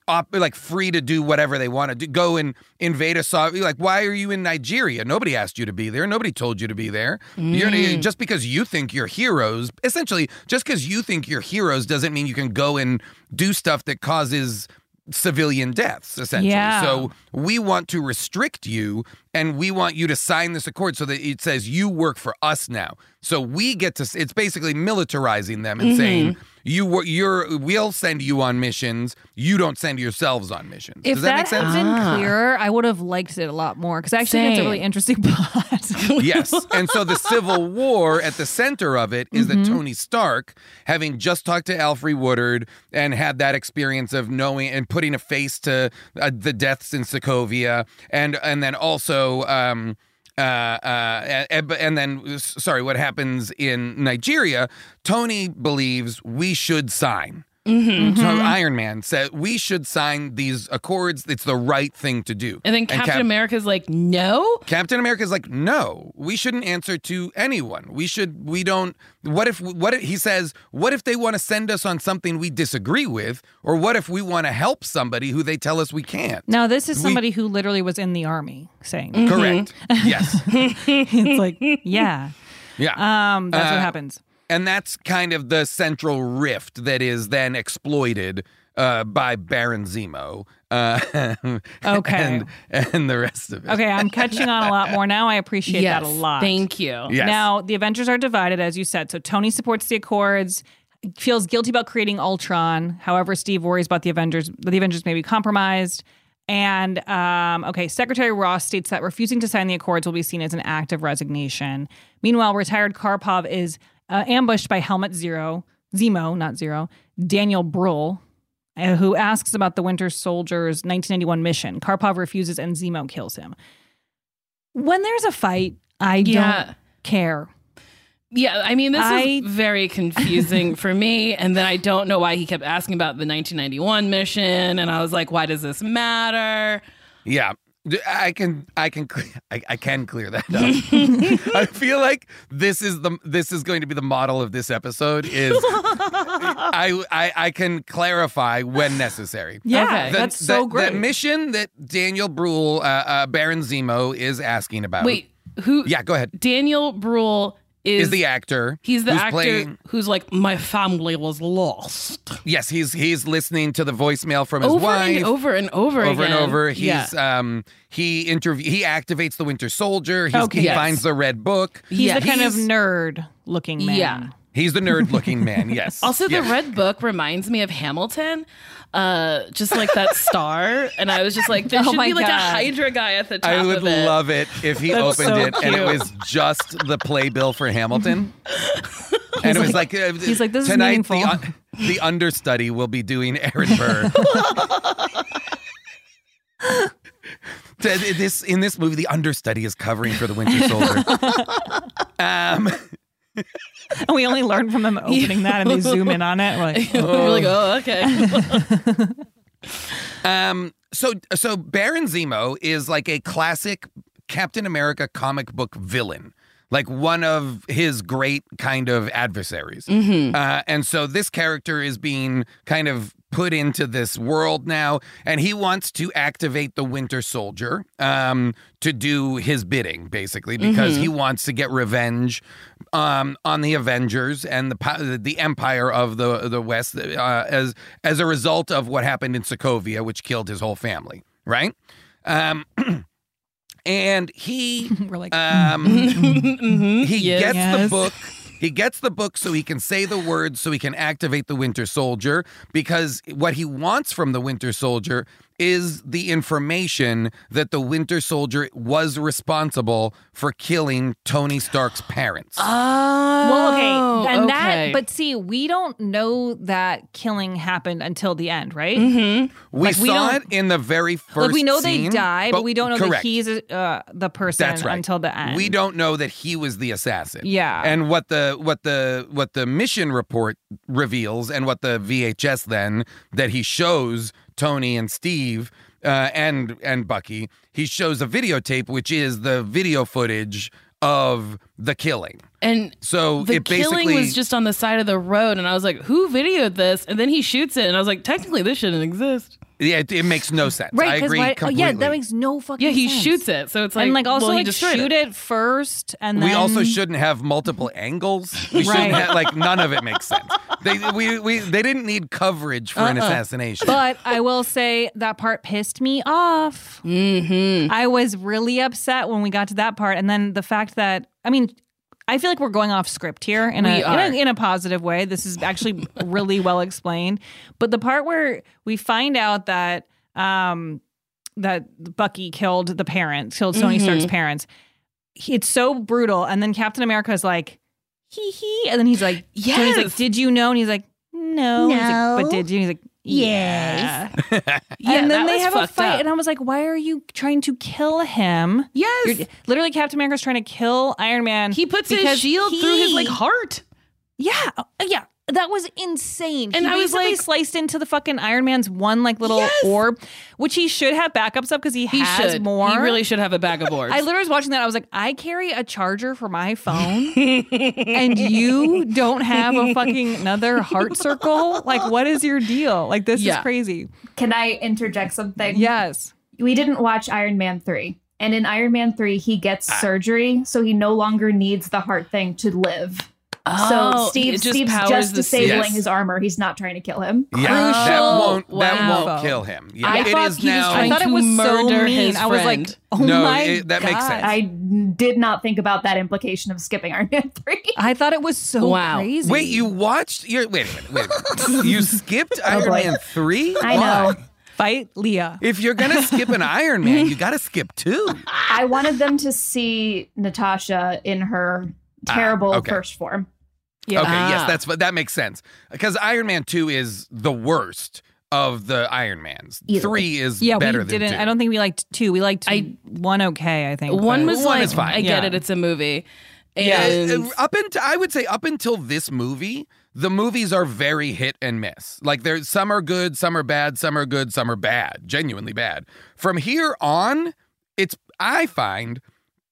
op, like free to do whatever they want to do. Go and invade a sovereign. Like, why are you in Nigeria? Nobody asked you to be there. Nobody told you to be there. You're Mm. just because you think you're heroes. Essentially, just because you think you're heroes doesn't mean you can go and do stuff that causes civilian deaths essentially Yeah. so we want to restrict you and we want you to sign this accord so that it says you work for us now so we get to it's basically militarizing them and Mm-hmm. Mhm. saying you you're we'll send you on missions you don't send yourselves on missions If does that, that, make sense had been clearer, I would have liked it a lot more because actually think it's a really interesting plot. yes. And so the Civil War at the center of it is Mm-hmm. that Tony Stark, having just talked to Alfred Woodard and had that experience of knowing and putting a face to uh, the deaths in Sokovia, and and then also. Um, uh, uh, and, and then, sorry, what happens in Nigeria? Tony believes we should sign. Mm-hmm. So Iron Man said we should sign these accords. It's the right thing to do. And then Captain Cap- America's like, no. Captain America's like, no, we shouldn't answer to anyone. We should, we don't. What if, what if, he says, what if they want to send us on something we disagree with? Or what if we want to help somebody who they tell us we can't? Now, this is We- somebody who literally was in the army saying, Mm-hmm. Correct. yes. it's like, yeah, Yeah. um, that's Uh, what happens. And that's kind of the central rift that is then exploited uh, by Baron Zemo. Uh, Okay. And, and the rest of it. Okay, I'm catching on a lot more now. I appreciate yes. that a lot. Thank you. Yes. Now, the Avengers are divided, as you said. So Tony supports the Accords, feels guilty about creating Ultron. However, Steve worries about the Avengers, the Avengers may be compromised. And um, okay, Secretary Ross states that refusing to sign the Accords will be seen as an act of resignation. Meanwhile, retired Karpov is uh, ambushed by Helmut Zero, Zemo, not Zero, Daniel Bruhl, uh, who asks about the Winter Soldier's 1991 mission. Karpov refuses, and Zemo kills him. When there's a fight, I Yeah. Don't care. Yeah, I mean, this I- is very confusing for me. And then I don't know why he kept asking about the 1991 mission. And I was like, why does this matter? Yeah. D- I can, I can, I, I can clear that up. I feel like this is the, this is going to be the model of this episode. Is I, I, I can clarify when necessary. Yeah, Okay. that's so the, great. The mission that Daniel Bruhl, uh, uh, Baron Zemo, is asking about. Wait, who? Yeah, go ahead. Daniel Bruhl is, Is the actor? He's the who's actor playing- who's like, my family was lost. Yes, he's he's listening to the voicemail from his Over wife and over and over over and over. He's Yeah. um he interview he activates the Winter Soldier. He's, Okay. He Yes. finds the red book. He's the kind of nerd looking man. Yeah. He's the nerd looking man. Yes. Also, the Yeah. red book reminds me of Hamilton, uh, just like that star. And I was just like, there Oh should my be like a Hydra guy at the top I would of it. love it if he That's opened so it and it was just the playbill for Hamilton. and it was like, uh, he's like, "This is tonight the, un- the understudy will be doing Aaron Burr. This in this movie, the understudy is covering for the Winter Soldier. um, And we only learn from them opening that and they zoom in on it. We're like, We're like, oh, okay. Um, so so Baron Zemo is like a classic Captain America comic book villain. Like one of his great kind of adversaries. Mhm. Uh, and so this character is being kind of put into this world now, and he wants to activate the Winter Soldier um, to do his bidding, basically, because Mhm. he wants to get revenge um, on the Avengers and the the Empire of the the West uh, as as a result of what happened in Sokovia, which killed his whole family. Right. Um, and he we're like, um, Mhm. he Yes. gets Yes. the book. He gets the book so he can say the words so he can activate the Winter Soldier because what he wants from the Winter Soldier is the information that the Winter Soldier was responsible for killing Tony Stark's parents. Oh, well, okay. And okay. that, but see, we don't know that killing happened until the end, right? Mm-hmm. we like, saw it don't- in the very first Like we know scene, they die, but, we don't know that he's uh, the person That's right. until the end. We don't know that he was the assassin. Yeah. And what the what the what the mission report reveals and what the VHS then that he shows Tony and Steve uh, and and Bucky, he shows a videotape which is the video footage of the killing. And So the it killing was just on the side of the road, and I was like, "Who videoed this?" And then he shoots it, and I was like, "Technically, this shouldn't exist." Yeah, it, it makes no sense. Right, I 'cause agree why- oh, completely. yeah, that makes no fucking Yeah, he sense. shoots it, so it's like, and like also well, he like destroyed shoot it. first, and then we also shouldn't have multiple angles. We shouldn't Right. have like none of it makes sense. They we, we they didn't need coverage for an Uh-uh. assassination. But I will say that part pissed me off. Mm-hmm. I was really upset when we got to that part, and then the fact that I mean, I feel like we're going off script here in, a, in a in a positive way. This is actually really well explained. But the part where we find out that um that Bucky killed the parents, killed Tony Mhm. Stark's parents, it's so brutal. And then Captain America is like, hee hee, and then he's like, Yes. Tony's like, did you know? And he's like, no. He's like, No. but did you? And he's like, yeah. Yeah, and then they have a fight, up. and I was like, "Why are you trying to kill him?" Yes, You're- literally, Captain America's trying to kill Iron Man. he puts his shield through his like heart. Yeah, uh, yeah, that was insane. And he I was like- sliced into the fucking Iron Man's one like little Yes. orb, which he should have backups of because he, He has should. more. He really should have a bag of orbs. I literally was watching that. I was like, I carry a charger for my phone, and you don't have a fucking another heart circle. Like, what is your deal? Like, this Yeah. is crazy. Can I interject something? Yes. We didn't watch Iron Man 3. And in Iron Man 3, he gets Ah. surgery, so he no longer needs the heart thing to live. Oh, so Steve, just Steve's just disabling Yes. his armor. He's not trying to kill him. Yeah, that Crucial won't that Wow. won't kill him. Yeah, I it thought is he was now. I thought it to was so murder mean. his I was like, friend. oh No, my it- that makes sense. I did not think about that implication of skipping Iron Man 3. I thought it was so Wow. crazy. Wait, you watched? You're, wait a minute. Wait a minute. you skipped Iron boy. Man three? I Why? know. fight Leah. If you're gonna skip an Iron Man, you gotta skip two. I wanted them to see Natasha in her terrible Ah, okay. first form. Yeah. Okay, yes, Ah. that's that makes sense because Iron Man two is the worst of the Iron Mans. Easily. Three is Yeah, better we than didn't. two. I don't think we liked two. We liked I- one okay. I think One but- was One like, is fine. I get Yeah. it, it's a movie. And Uh, up until I would say up until this movie, the movies are very hit and miss. Like there's some are good, some are bad, some are good, some are bad, genuinely bad. From here on, it's I find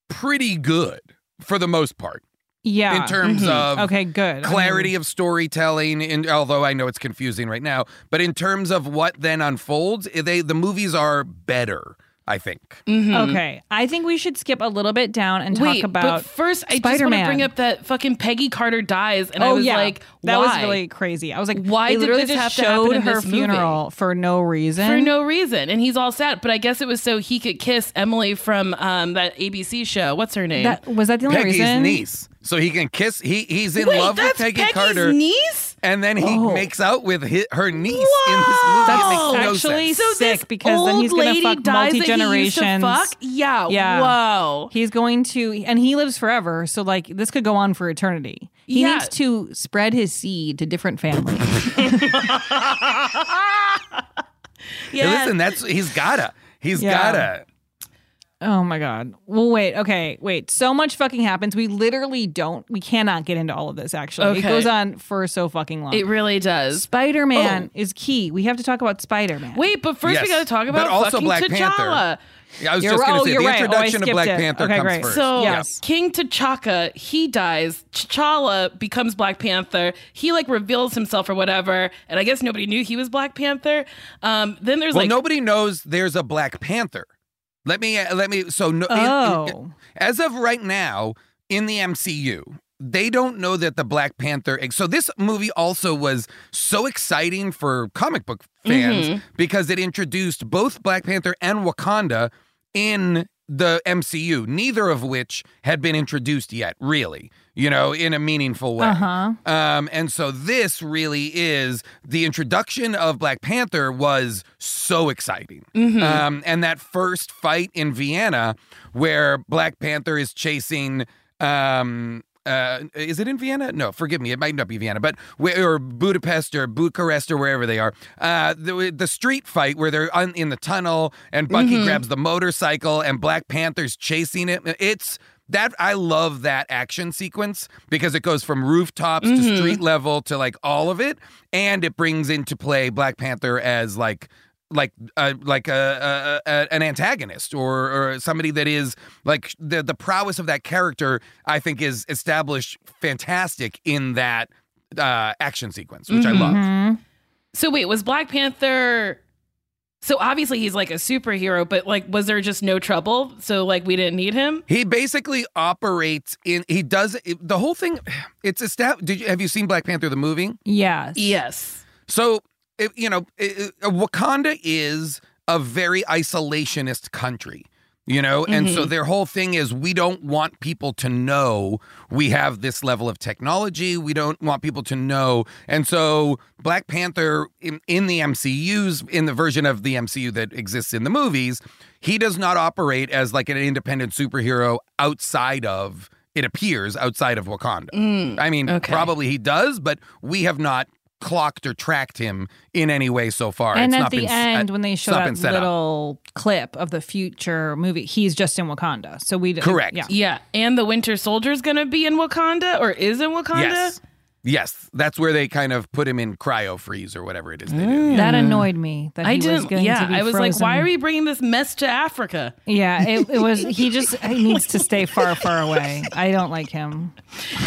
pretty good for the most part. Yeah. In terms Mhm. of Okay, good. clarity of storytelling, and although I know it's confusing right now, but in terms of what then unfolds, they the movies are better. I think. Okay. I think we should skip a little bit down and talk Wait, about but first I just want to bring up that fucking Peggy Carter dies, and oh I was yeah, like, that was really crazy. I was like, Why they did this just have to happen showed in her this movie? funeral for no reason? for no reason, and he's all sad. But I guess it was so he could kiss Emily from um, that ABC show. What's her name? That was that the only reason? Peggy's reason? niece. So he can kiss. He he's in Wait, love with that's Peggy Peggy's Carter, niece. and then he Oh. makes out with hi her niece in this movie. That's it makes no actually sense. So sick this because then he's old gonna lady fuck dies that he multi used to generations. fuck? Yeah, Yeah. Whoa. He's going to, and he lives forever. So like this could go on for eternity. He Yeah. needs to spread his seed to different families. Hey, listen, that's he's gotta. He's Yeah. gotta. Oh my god. Well, wait. Okay, wait. So much fucking happens. We literally don't. We cannot get into all of this. Actually, it goes on for so fucking long. It really does. Spider Man Oh. is key. We have to talk about Spider Man. Wait, but first we got to talk about but also fucking Black T'Challa. Panther. Yeah, I was You're- just going oh, to say you're the right. Oh, introduction of Black it. Panther Okay, comes great. first. So Yes. King T'Chaka, he dies. T'Challa becomes Black Panther. He like reveals himself or whatever, and I guess nobody knew he was Black Panther. Um, then there's well, like nobody knows there's a Black Panther. Let me uh, let me. So no, Oh. as of right now in the MCU, they don't know that the Black Panther. So this movie also was so exciting for comic book fans Mhm. because it introduced both Black Panther and Wakanda in the MCU, neither of which had been introduced yet, really, you know, in a meaningful way. Uh-huh. Um, and so this really is the introduction of Black Panther was so exciting. Mhm. Um, and that first fight in Vienna where Black Panther is chasing um uh, is it in Vienna? No, forgive me. It might not be Vienna, but where, or Budapest or Bucharest or wherever they are. Uh, the, the street fight where they're on, in the tunnel and Bucky Mhm. grabs the motorcycle and Black Panther's chasing it. It's that I love that action sequence because it goes from rooftops to Mhm. street level to like all of it, and it brings into play Black Panther as like like uh, like a, a, a an antagonist or or somebody that is like the the prowess of that character I think is established fantastic in that uh, action sequence which I love. Mhm. So wait, was Black Panther? So obviously he's like a superhero, but like, was there just no trouble? So like, we didn't need him. He basically operates in he does the whole thing it's established did you have you seen Black Panther the movie? Yes. Yes. So, it, you know, it, it- Wakanda is a very isolationist country, you know, and so Mhm. their whole thing is we don't want people to know we have this level of technology. We don't want people to know. And so, Black Panther in, in the MCU's, in the version of the MCU that exists in the movies, he does not operate as like an independent superhero outside of. It appears outside of Wakanda. Mm, I mean, okay. probably he does, but we have not clocked or tracked him in any way so far. And It's at not the been end, when they show that been set up. little clip of the future movie, he's just in Wakanda. So we Correct. Yeah. Yeah, and the Winter Soldier's gonna be in Wakanda or is in Wakanda. Yes. Yes, that's where they kind of put him in cryo freeze or whatever it is they do. Mm. That annoyed me. That I he was didn't. going yeah, to be I was like, why are we bringing this mess to Africa? Yeah, it, it was. He just he needs to stay far, far away. I don't like him.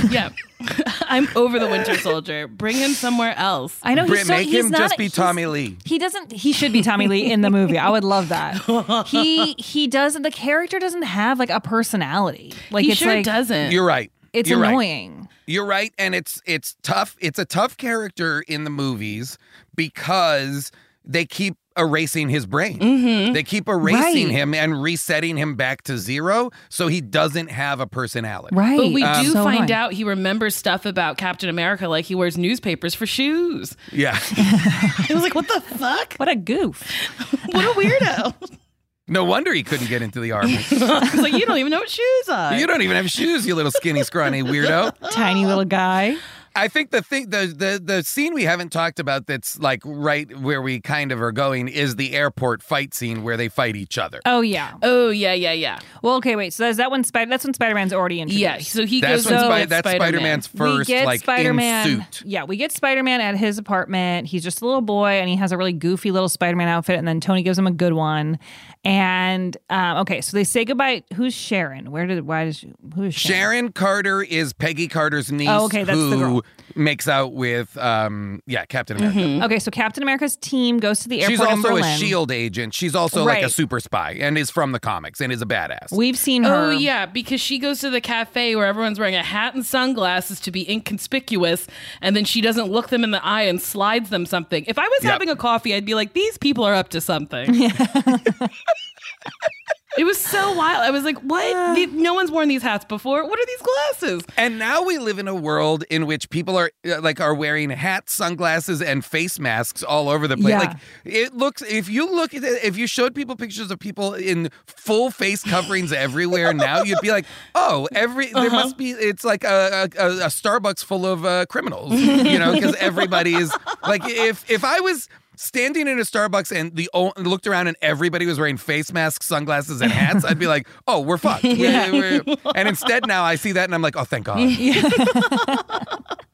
yeah, I'm over the Winter Soldier. Bring him somewhere else. I know he's Brit, so, make he's him not, just be he's- Tommy Lee. He doesn't. He should be Tommy Lee in the movie. I would love that. He he doesn't. The character doesn't have like a personality. Like he it's sure like doesn't. You're right. it's You're right. annoying. You're right, and it's it's tough. It's a tough character in the movies because they keep erasing his brain. Mhm. They keep erasing Right. him and resetting him back to zero, so he doesn't have a personality. Right. But we Um, do So find annoying. out he remembers stuff about Captain America, like he wears newspapers for shoes. Yeah. I was like, what the fuck? What a goof. What a weirdo. no wonder he couldn't get into the army. I like, you don't even know what shoes are. you don't even have shoes, you little skinny, scrawny weirdo. Tiny little guy. I think the thing, the, the the scene we haven't talked about that's like right where we kind of are going is the airport fight scene where they fight each other. Oh yeah. Oh yeah, yeah, yeah. Well, okay, wait. So is that when Spider? That's when Spider Man's already introduced. Yeah, so he That's goes when to Spy- that's Spider-Man. Spider-Man's we first get like Spider-Man. in suit. Yeah, we get Spider-Man at his apartment. He's just a little boy, and he has a really goofy little Spider-Man outfit. And then Tony gives him a good one. And um, okay, so they say goodbye. Who's Sharon? Where did? Why does? Who's Sharon? Sharon Carter is Peggy Carter's niece Oh, okay, that's the girl. Makes out with um yeah, Captain America. Okay, so Captain America's team goes to the airport She's in also a shield agent. She's also like a super spy and is from the comics and is a badass. We've seen her. Oh yeah, because she goes to the cafe where everyone's wearing a hat and sunglasses to be inconspicuous, and then she doesn't look them in the eye and slides them something. If I was Yep. having a coffee, I'd be like, "These people are up to something." it was so wild. I was like, "What? No one's worn these hats before. What are these glasses?" And now we live in a world in which people are uh, like are wearing hats, sunglasses, and face masks all over the place. Yeah. Like it looks. If you look at it, if you showed people pictures of people in full face coverings everywhere now, you'd be like, oh, every there Uh-huh. must be. It's like a, a, a Starbucks full of uh, criminals, you know, because everybody is like if if I was. Standing in a Starbucks and the looked around and everybody was wearing face masks, sunglasses, and hats. I'd be like, "Oh, we're fucked." Yeah. We're- we're- and instead, now I see that and I'm like, "Oh, thank God."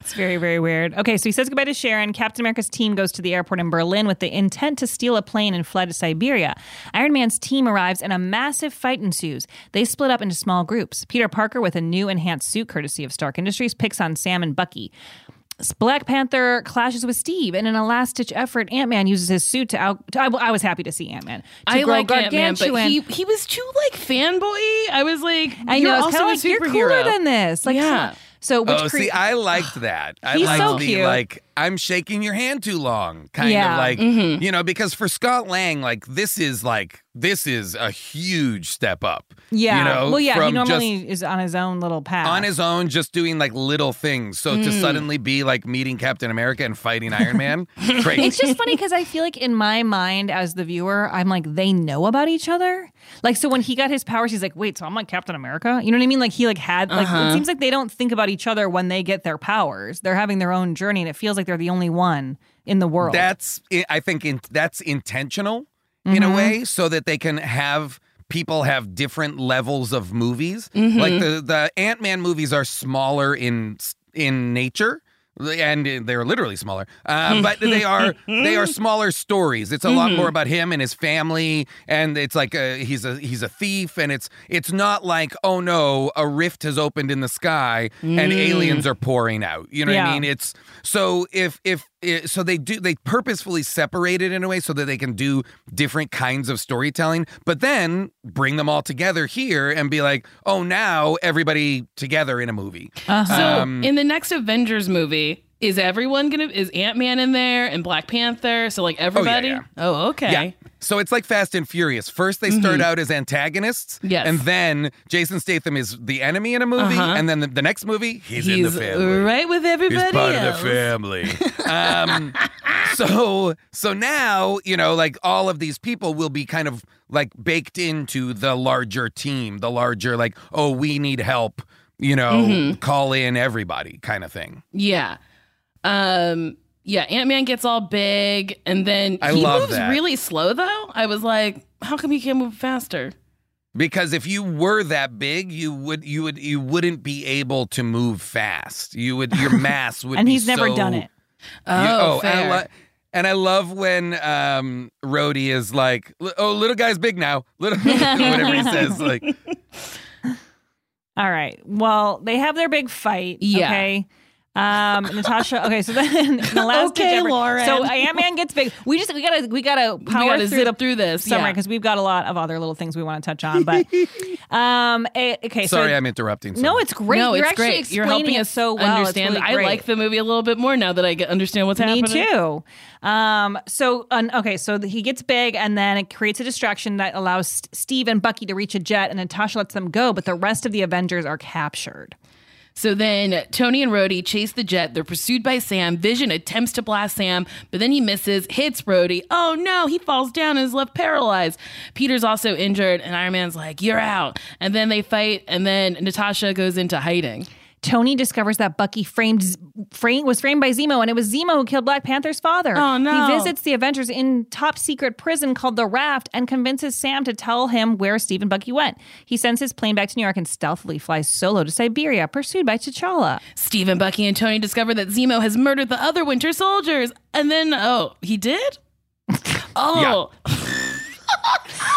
It's very, very weird. Okay, so he says goodbye to Sharon. Captain America's team goes to the airport in Berlin with the intent to steal a plane and fly to Siberia. Iron Man's team arrives and a massive fight ensues. They split up into small groups. Peter Parker, with a new enhanced suit courtesy of Stark Industries, picks on Sam and Bucky. Black Panther clashes with Steve, and in a last-ditch effort, Ant Man uses his suit to out. I, I was happy to see Ant Man. I like Ant Man, but he he was too like fanboy. I was like, I you're know. It's also kind a of like you're cooler than this. Like, Yeah. So, which oh, cre- see, I liked that. I He's liked so the cute. like I'm shaking your hand too long, kind Yeah. of like Mm-hmm. you know, because for Scott Lang, like this is like this is a huge step up. yeah. you know, well, yeah. He normally just is on his own little path. on his own, just doing like little things. So Mm. to suddenly be like meeting Captain America and fighting Iron Man, great. It's just funny because I feel like in my mind as the viewer, I'm like, they know about each other. Like, so when he got his powers, he's like, wait, so I'm like Captain America? You know what I mean? Like, he like had, like, Uh-huh. it seems like they don't think about each other when they get their powers. They're having their own journey and it feels like they're the only one in the world. That's I think in, that's intentional in a Mhm. way, so that they can have people have different levels of movies. Mhm. Like the the Ant Man movies are smaller in in nature. And they're literally smaller, uh, but they are they are smaller stories. It's a lot Mm-hmm. Mhm. more about him and his family, and it's like a, he's a he's a thief, and it's it's not like oh no, a rift has opened in the sky and Mm. aliens are pouring out. You know what I mean? It's so if if so they do they purposefully separate it in a way so that they can do different kinds of storytelling, but then bring them all together here and be like, oh, now everybody together in a movie. Uh-huh. So Um, in the next Avengers movie, is everyone gonna is Ant Man in there and Black Panther? So like everybody? yeah. Oh, okay. Yeah. So it's like Fast and Furious. First, they start Mhm. out as antagonists. Yes. And then Jason Statham is the enemy in a movie. Uh-huh. And then the, the next movie, he's, in the family. right with everybody He's part else. of the family. um, so so now you know, like all of these people will be kind of like baked into the larger team, the larger like, oh, we need help. You know, Mhm. call in everybody, kind of thing. Yeah. Um yeah, Ant Man gets all big and then I he love moves that. really slow though. I was like, how come he can't move faster? Because if you were that big, you would you would you wouldn't be able to move fast. You would your mass would and be he's never so- done it. Oh, You- and I, fair. lo- and I love when um Rhodey is like, "Oh, little guy's big now." Little whatever he says like All right. Well, they have their big fight. Yeah. Okay. Um, Natasha. Okay, so then in the last Okay, ditch effort- Lauren. So Ant Man gets big. We just we gotta we gotta power gotta through zip the through this, summary yeah. because we've got a lot of other little things we want to touch on. But um, eh, okay. Sorry, so I'm interrupting. no, it's great. No, You're it's actually great. You're explaining helping it us so well. It's understand. really I great. like the movie a little bit more now that I get, understand what's happening. Me too. Um, so un- okay, so he gets big, and then it creates a distraction that allows Steve and Bucky to reach a jet, and Natasha lets them go, but the rest of the Avengers are captured. So then Tony and Rhodey chase the jet. They're pursued by Sam. Vision attempts to blast Sam, but then he misses, hits Rhodey. Oh no, he falls down and is left paralyzed. Peter's also injured, and Iron Man's like, You're out. And then they fight, and then Natasha goes into hiding. Tony discovers that Bucky framed, framed was framed by Zemo, and it was Zemo who killed Black Panther's father. Oh, no. He visits the Avengers in top secret prison called the Raft and convinces Sam to tell him where Steve and Bucky went. He sends his plane back to New York and stealthily flies solo to Siberia, pursued by T'Challa. Stephen, Bucky, and Tony discover that Zemo has murdered the other Winter Soldiers. And then, oh, he did? Oh.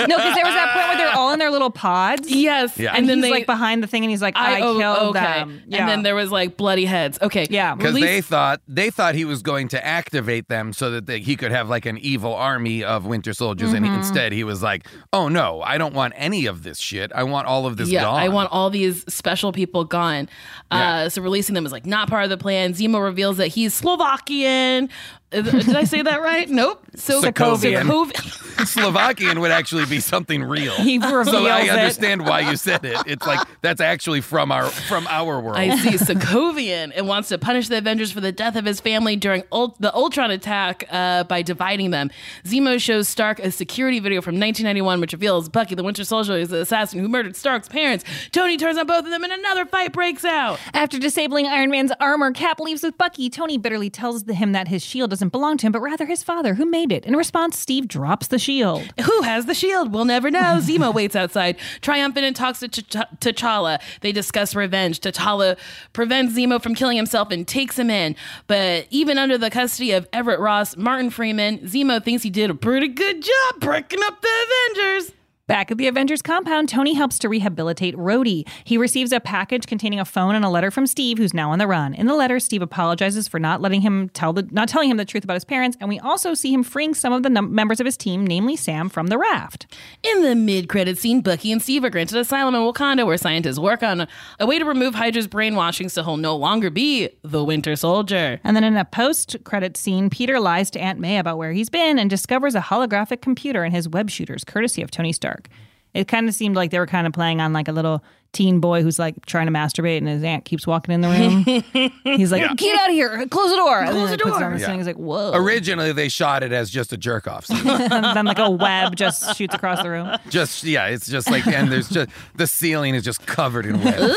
No, because there was that point where they're all in their little pods. Yes. Yeah. And, And then he's they- like behind the thing and he's like, I, oh, killed okay. them. Yeah. And then there was like bloody heads. Okay. Yeah. Because Release- they thought they thought he was going to activate them so that they, he could have like an evil army of Winter Soldiers, and Mhm. instead he was like, "Oh no, I don't want any of this shit. I want all of this yeah, gone." I want all these special people gone. Uh, so releasing them is like not part of the plan. Zemo reveals that he's Slovakian. Uh, Did I say that right? Nope. So Sokovian. Sokov- Slovakian would actually be something real. He so reveals I it. understand why you said it. It's like that's actually from our from our world. I see Sokovian and wants to punish the Avengers for the death of his family during Ult- the Ultron attack uh, by dividing them. Zemo shows Stark a security video from 1991, which reveals Bucky, the Winter Soldier, is the assassin who murdered Stark's parents. Tony turns on both of them, and another fight breaks out. After disabling Iron Man's armor, Cap leaves with Bucky. Tony bitterly tells him that his shield doesn't belong to him, but rather his father, who made it. In response, Steve drops the shield. Who has the shield? We'll never know. Zemo waits outside, triumphant, and talks to Ch- T'Challa. They discuss revenge. T'Challa prevents Zemo from killing himself and takes him in. But even under the custody of Everett Ross, Martin Freeman, Zemo thinks he did a pretty good job breaking up the Avengers. Back at the Avengers compound, Tony helps to rehabilitate Rhodey. He receives a package containing a phone and a letter from Steve, who's now on the run. In the letter, Steve apologizes for not letting him tell the not telling him the truth about his parents, and we also see him freeing some of the num- members of his team, namely Sam, from the raft. In the mid-credit scene, Bucky and Steve are granted asylum in Wakanda, where scientists work on a, a way to remove Hydra's brainwashing so he'll no longer be the Winter Soldier. And then in a post-credit scene, Peter lies to Aunt May about where he's been and discovers a holographic computer in his web shooters, courtesy of Tony Stark. It kind of seemed like they were kind of playing on like a little teen boy who's like trying to masturbate and his aunt keeps walking in the room. He's like, Yeah. "Get out of here! Close the door!" and Close the he puts door. on Yeah. He's like, "Whoa!" Originally, they shot it as just a jerk off and then like a web just shoots across the room. just yeah, it's just like, and there's just the ceiling is just covered in web.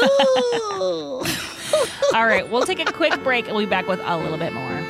All right, we'll take a quick break and we'll be back with a little bit more.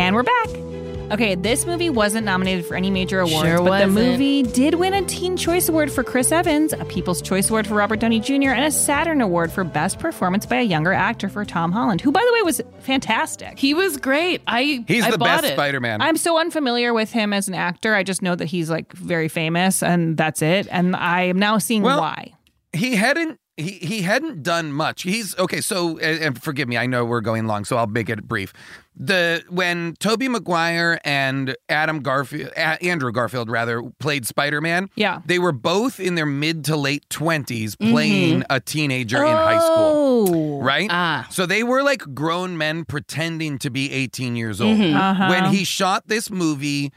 And we're back. Okay, this movie wasn't nominated for any major awards, Sure but the wasn't. movie did win a Teen Choice Award for Chris Evans, a People's Choice Award for Robert Downey Jr., and a Saturn Award for Best Performance by a Younger Actor for Tom Holland, who, by the way, was fantastic. He was great. I He's I the bought best it. Spider-Man. I'm so unfamiliar with him as an actor. I just know that he's like very famous, and that's it. And I am now seeing Well, why. he hadn't he he hadn't done much. He's okay. So and, and forgive me, I know we're going long, so I'll make it brief. The when Tobey Maguire and Adam Garfield, A- Andrew Garfield rather, played Spider Man. Yeah. they were both in their mid to late twenties playing a teenager in high school. Oh, Right? Ah. So they were like grown men pretending to be 18 years old. Mhm. Uh-huh. When he shot this movie,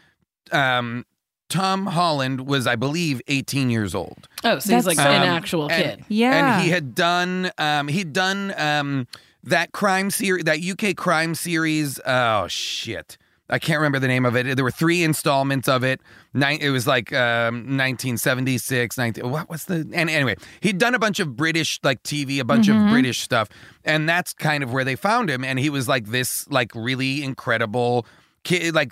um, Tom Holland was, I believe, 18 years old. Oh, so he's That's like an Um, actual and- kid. Yeah. And he had done um he'd done um that crime series that UK crime series. Oh shit. I can't remember the name of it. There were three installments of it. Nine, it was like um, 1976. 19, what was the? And anyway, he'd done a bunch of British like TV, a bunch Mhm. of British stuff, and that's kind of where they found him. And he was like this, like really incredible kid. Like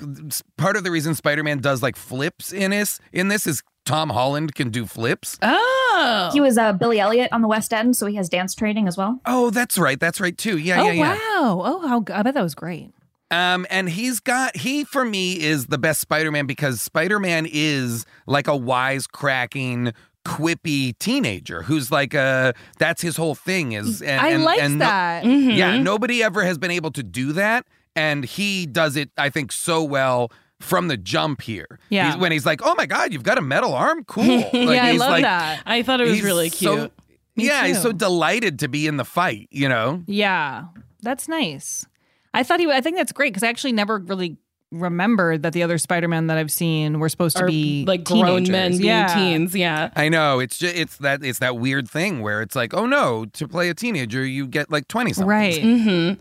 part of the reason Spider-Man does like flips in this in this is Tom Holland can do flips. Oh, He was uh, Billy Elliot on the West End, so he has dance training as well. Oh, that's right. That's right too. Yeah, oh yeah, yeah. wow! Oh, how I bet that was great. Um, and he's got he for me is the best Spider-Man because Spider-Man is like a wisecracking, quippy teenager who's like a that's his whole thing is. And, I and, liked and no- that. yeah, Mhm. nobody ever has been able to do that, and he does it. I think so well. From the jump here, Yeah. he's, when he's like, "Oh my God, you've got a metal arm, cool!" Like, yeah, I love like- that. I thought it was really so- cute. yeah, he's so delighted to be in the fight. You know, Yeah, that's nice. I thought he. I think that's great because I actually never really remembered that the other Spider-Man that I've seen were supposed to Or, be like grown men teenagers. being yeah. teens. Yeah. I know it's just it's that it's that weird thing where it's like, oh no, to play a teenager you get like twenty something. Right. hmm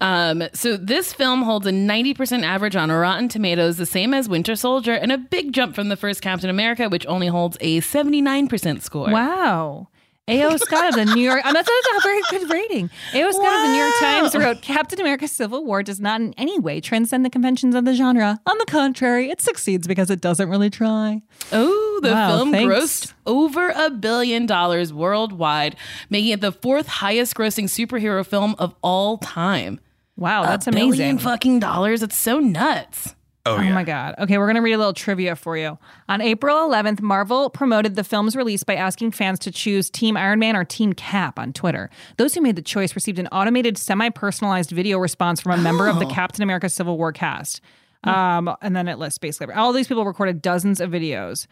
um, so this film holds a 90% average on Rotten Tomatoes, the same as Winter Soldier, and a big jump from the first Captain America, which only holds a 79% score. Wow. A.O. Scott of the New York. And that's, that's a very good rating. A.O. Scott of the New York Times wrote Captain America Civil War does not in any way transcend the conventions of the genre. On the contrary, it succeeds because it doesn't really try. Oh, the Wow, film thanks. grossed over a billion dollars worldwide, making it the fourth highest grossing superhero film of all time. Wow, that's a billion amazing. fucking dollars. It's so nuts. Oh, my God. Okay, we're going to read a little trivia for you. On April 11th, Marvel promoted the film's release by asking fans to choose Team Iron Man or Team Cap on Twitter. Those who made the choice received an automated, semi personalized video response from a member of the Oh. Captain America Civil War cast. Um, and then it lists basically all these people recorded dozens of videos.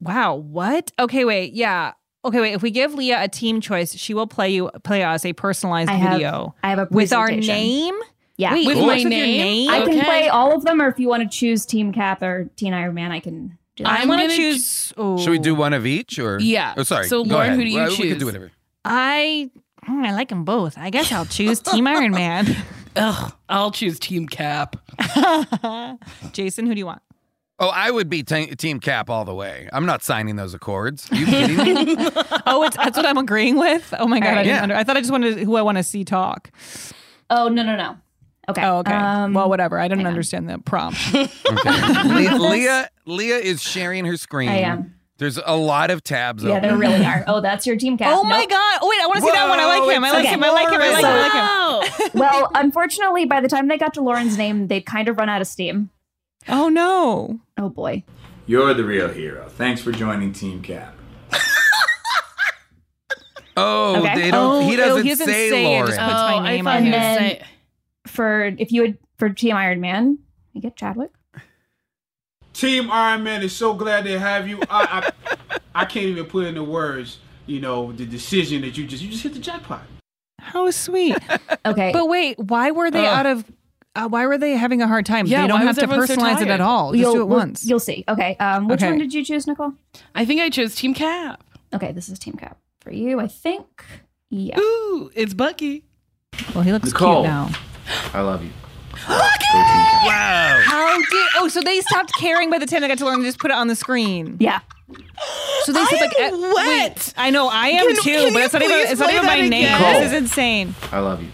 Wow, what? Okay, wait, yeah. Okay, wait. If we give Leah a team choice, she will play you play us a personalized I have- video. I have a with our name. Yeah, Wait, With it my with name? name? I can Okay. play all of them, or if you want to choose Team Cap or Teen Iron Man, I can do that. I want to gonna choose. Oh, Should we do one of each or? Yeah. Oh, sorry. So, Go Lauren, ahead. who do you Well, We can do whatever. I hmm, I like them both. I guess I'll choose Team Iron Man. Ugh, I'll choose Team Cap. Jason, who do you want? Oh, I would be te- Team Cap all the way. I'm not signing those accords. Are you kidding me? Oh, it's that's what I'm agreeing with. Oh my god, I, right. didn't Yeah. under, I thought I just wanted who I want to see talk. Oh no no no. Okay. Oh, okay. Um, well, whatever. I didn't hang understand the prompt. Okay. Le- Leah, Leah is sharing her screen. I am. There's a lot of tabs. Yeah, there really are. Oh, that's your Team Cap. oh my Nope. god! Oh wait, I want to see that one. I like him. I like okay. him. I like him. I like him. I like him. Wow. well, unfortunately, by the time they got to Lauren's name, they'd kind of run out of steam. Oh no! Oh boy. You're the real hero. Thanks for joining Team Cap. Oh, Okay. they don't. Oh, he oh, doesn't, he doesn't say, say it, Lauren. just puts my Oh, I name thought on he For if you would for Team Iron Man, you get Chadwick. Team Iron Man is so glad to have you. I, I, I can't even put into words, you know, the decision that you just you just hit the jackpot. How sweet. Okay. But wait, why were they Ugh. out of? Uh, why were they having a hard time? Yeah, they don't have to everyone so personalize it at all. Just you'll, do it once. You'll see. Okay. Um, which Okay. one did you choose, Nicole? I think I chose Team Cap. Okay, this is Team Cap for you. I think. Yeah. Ooh, it's Bucky. Well, he looks Nicole. cute now. I love you. Wow. How did? Oh, so they stopped caring by the time they got to learn. They just put it on the screen. Yeah. So they said like, am eh, wet. wait, I know I am Can- too, can but you it's not even please it's not play even that my name. again? This is insane. I love you.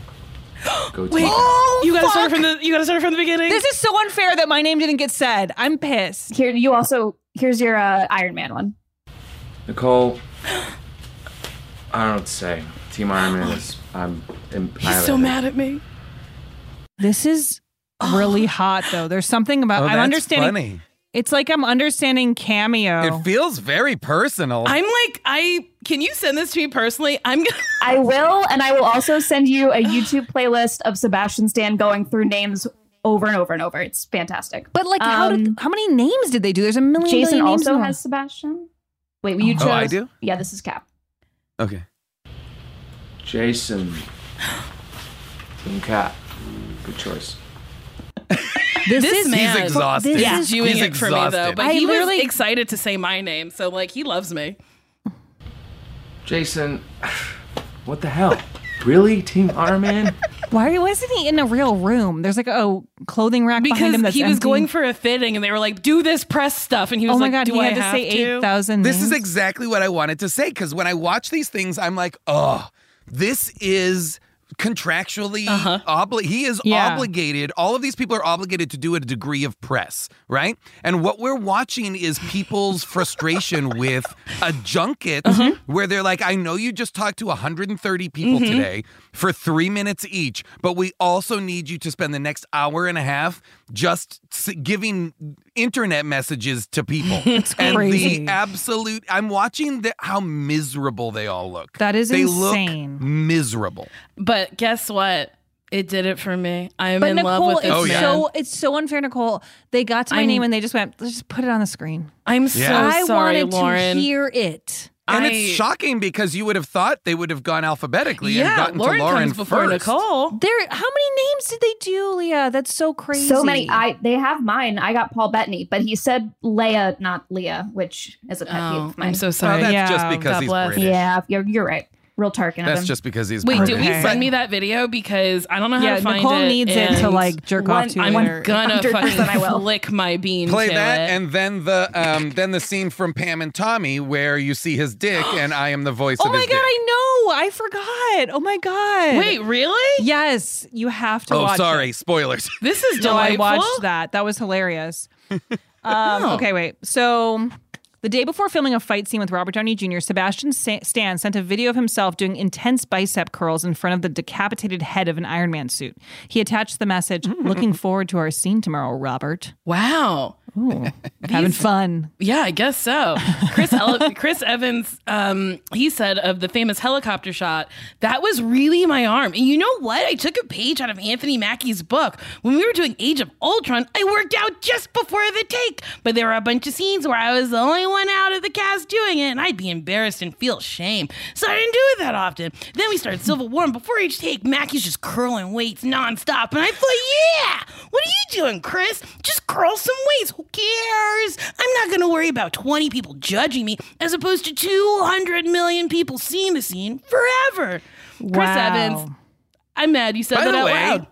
Go Wait, Team Oh, you gotta start fuck. from the you gotta start from the beginning. This is so unfair that my name didn't get said. I'm pissed. Here, you also here's your uh, Iron Man one. Nicole, I don't know what to say. Team Iron Man is. I'm. I'm He's so mad at me. This is really hot though. There's something about Oh, I'm that's understanding. funny. It's like I'm understanding cameo. It feels very personal. I'm like, I can you send this to me personally? I'm gonna I will, and I will also send you a YouTube playlist of Sebastian Stan going through names over and over and over. It's fantastic. but like, how did Um, how many names did they do? There's a million. Jason billion names also in there. has Sebastian. Wait, you chose? Oh. I do? Yeah, this is Cap. okay. Jason. Team Cap. Good choice. This, this is man He's exhausted. is Yeah. doing He's it for me though. But I he was excited to say my name, so like he loves me. Jason. What the hell? Really? Team Iron Man? Why wasn't he in a real room? There's like a clothing rack Because behind him that's he was empty. going for a fitting and they were like, do this press stuff. And he was oh my like, god, do he I had to have say to? eight thousand. This is exactly what I wanted to say because when I watch these things, I'm like, oh, this is contractually obli- he is Yeah. obligated all of these people are obligated to do a degree of press right and what we're watching is people's frustration with a junket where they're like i know you just talked to 130 people Mhm. today for three minutes each but we also need you to spend the next hour and a half just giving internet messages to people It's and crazy. the absolute i'm watching the, how miserable they all look That is they insane. look miserable But guess what? It did it for me. I'm But in Nicole, love with this oh, it's man. so it's so unfair, Nicole. They got to my I'm- name and they just went, let's just put it on the screen. I'm so I sorry, wanted Lauren. to hear it. And I- it's shocking because you would have thought they would have gone alphabetically Yeah, and gotten Lauren to Lauren comes before first. Nicole. There, how many names did they do, Leah? That's so crazy. So many. I they have mine. I got Paul Bettany, but he said Leia, not Leah, which is a pet peeve Oh, of mine. I'm so oh, sorry. that's yeah, just because God he's bless. British. Yeah, you're, you're right. Real Tarkin. of That's him. just because he's Wait, British. did we Okay. send me that video? Because I don't know how Yeah, to find Nicole it. needs it to, and like, jerk off to I'm later. gonna 100% fucking I will. flick my bean Play to that, it. and then the um, then the scene from Pam and Tommy where you see his dick, and I am the voice Oh of my his god, dick. I know. I forgot. Oh my god. Wait, really? Yes, you have to oh, watch sorry, it. spoilers. This is No, I delightful. watched that. That was hilarious. um, Oh. Okay, wait. So the day before filming a fight scene with Robert Downey Jr., Sebastian Stan sent a video of himself doing intense bicep curls in front of the decapitated head of an Iron Man suit. He attached the message, hmm. "Looking forward to our scene tomorrow, Robert." Wow. Ooh, having fun. Yeah, I guess so. Chris Ele- Chris Evans, um, he said of the famous helicopter shot, that was really my arm. And you know what? I took a page out of Anthony Mackie's book. When we were doing Age of Ultron, I worked out just before the take. But there were a bunch of scenes where I was the only one out of the cast doing it, and I'd be embarrassed and feel shame. So I didn't do it that often. Then we started Civil War, and before each take, Mackie's just curling weights nonstop. And I thought, yeah, what are you doing, Chris? Just curl some weights. Who cares? I'm not going to worry about 20 people judging me as opposed to 200 million people seeing the scene forever. Chris Wow. Evans, I'm mad you said By that the out way, loud.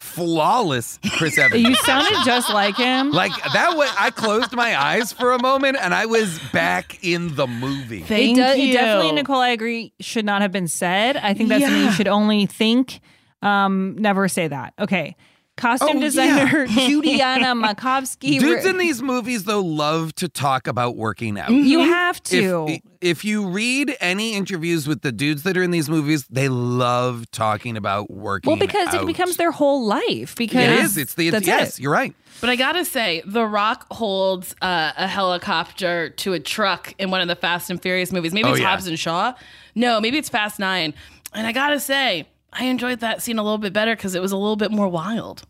flawless Chris Evans. You sounded just like him. like that way I closed my eyes for a moment and I was back in the movie. Thank it, does, you. it definitely, Nicole, I agree, should not have been said. I think that's something you should only think. Um, never say that. Okay. Costume Oh, designer yeah. Judianna Makovsky. Dudes in these movies though love to talk about working out. You have to. If, if you read any interviews with the dudes that are in these movies, they love talking about working. Out. Well, because out. it becomes their whole life. Because It is. It's the that's yes. it. You're right. But I gotta say, The Rock holds uh, a helicopter to a truck in one of the Fast and Furious movies. Maybe Oh, it's yeah. Hobbs and Shaw. No, maybe it's Fast Nine. And I gotta say, I enjoyed that scene a little bit better because it was a little bit more wild.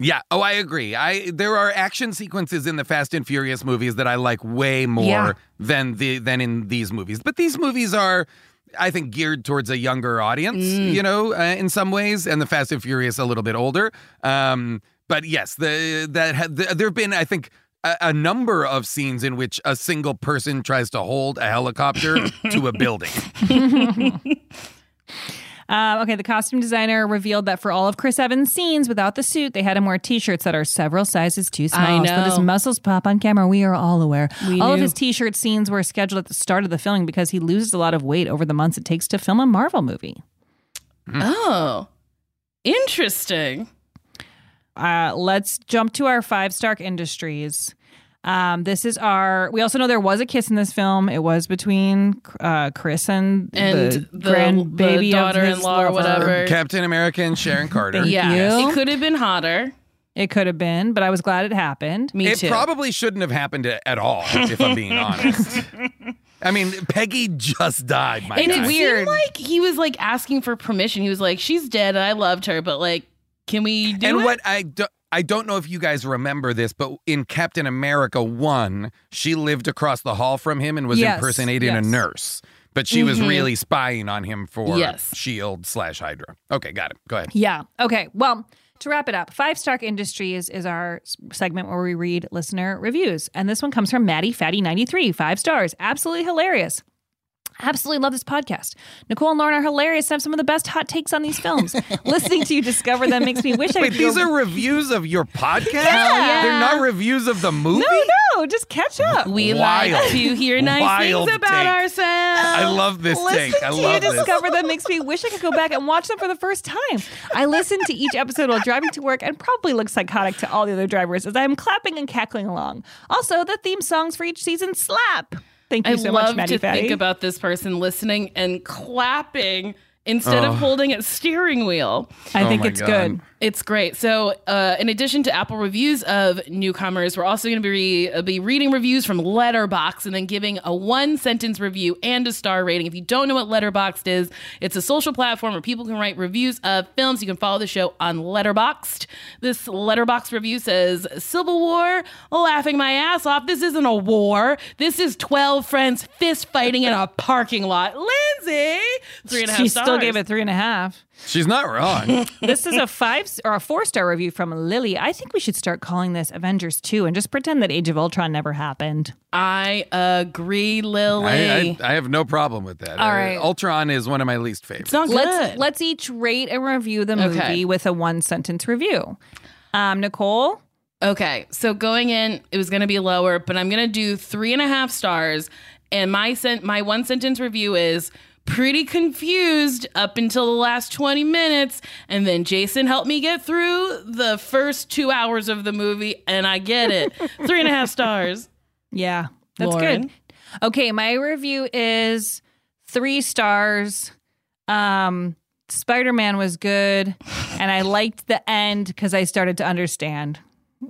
Yeah. Oh, I agree. I there are action sequences in the Fast and Furious movies that I like way more Yeah. than the than in these movies. But these movies are. I think geared towards a younger audience, Mm. you know, uh, in some ways, and the Fast and Furious a little bit older. Um, but yes, the that ha- the, there have been, I think, a, a number of scenes in which a single person tries to hold a helicopter to a building. Um, okay, the costume designer revealed that for all of Chris Evans' scenes without the suit, they had him wear t-shirts that are several sizes too small. I So his muscles pop on camera. We are all aware. We all of his t-shirt scenes were scheduled at the start of the filming because he loses a lot of weight over the months it takes to film a Marvel movie. Oh, interesting. Uh, let's jump to our five Stark Industries. Um, this is our. We also know there was a kiss in this film. It was between uh, Chris and, And the, the- grandbaby the of his daughter-in-law or whatever. Captain America and Sharon Carter. Yeah, you. it could have been hotter. It could have been, but I was glad it happened. Me it too. probably shouldn't have happened at all, if I'm being honest. I mean, Peggy just died. My and guy. it seemed like he was like asking for permission. He was like, "She's dead. I loved her, but like, can we do and it?" what I do, I don't know if you guys remember this, but in Captain America one, she lived across the hall from him and was Yes, impersonating yes. a nurse, but she was Mhm. really spying on him for Yes. Shield slash Hydra. Okay, got it. Go ahead. Yeah. Okay. Well, to wrap it up, Five Stark Industries is our segment where we read listener reviews. And this one comes from Maddie Fatty 93, five stars. Absolutely hilarious. Absolutely love this podcast. Nicole and Lauren are hilarious and have some of the best hot takes on these films. Listening to you discover them makes me wish I Wait, could these go- are reviews of your podcast? Yeah. They're not reviews of the movie? No, no, just catch up. We Wild. like to hear nice Wild things about take. ourselves. I love this Listening take. I to you this. discover them makes me wish I could go back and watch them for the first time. I listen to each episode while driving to work and probably look psychotic to all the other drivers as I am clapping and cackling along. Also, the theme songs for each season slap. Thank you I so love much, Maddie to Fatty. think about this person listening and clapping instead Oh. of holding a steering wheel. I Oh think my it's God. good. It's great. So, uh, in addition to Apple reviews of newcomers, we're also going to be re- uh, be reading reviews from Letterboxd and then giving a one sentence review and a star rating. If you don't know what Letterboxd is, it's a social platform where people can write reviews of films. You can follow the show on Letterboxd. This Letterboxd review says Civil War, laughing my ass off. This isn't a war. This is 12 friends fist fighting in a parking lot. Lindsay, three and a half she stars. still gave it three and a half. She's not wrong. this is a five or a four star review from Lily. I think we should start calling this Avengers 2 and just pretend that Age of Ultron never happened. I agree, Lily. I, I, I have no problem with that. All Uh, right. Ultron is one of my least favorites. Let's let's each rate and review the movie Okay. with a one sentence review. Um, Nicole. Okay, so going in, it was going to be lower, but I'm going to do three and a half stars. And my sent my one sentence review is pretty confused up until the last 20 minutes, and then Jason helped me get through the first two hours of the movie, and I get it. three and a half stars. Yeah, that's Lauren? good. Okay, my review is three stars. Um, Spider Man was good, and I liked the end because I started to understand.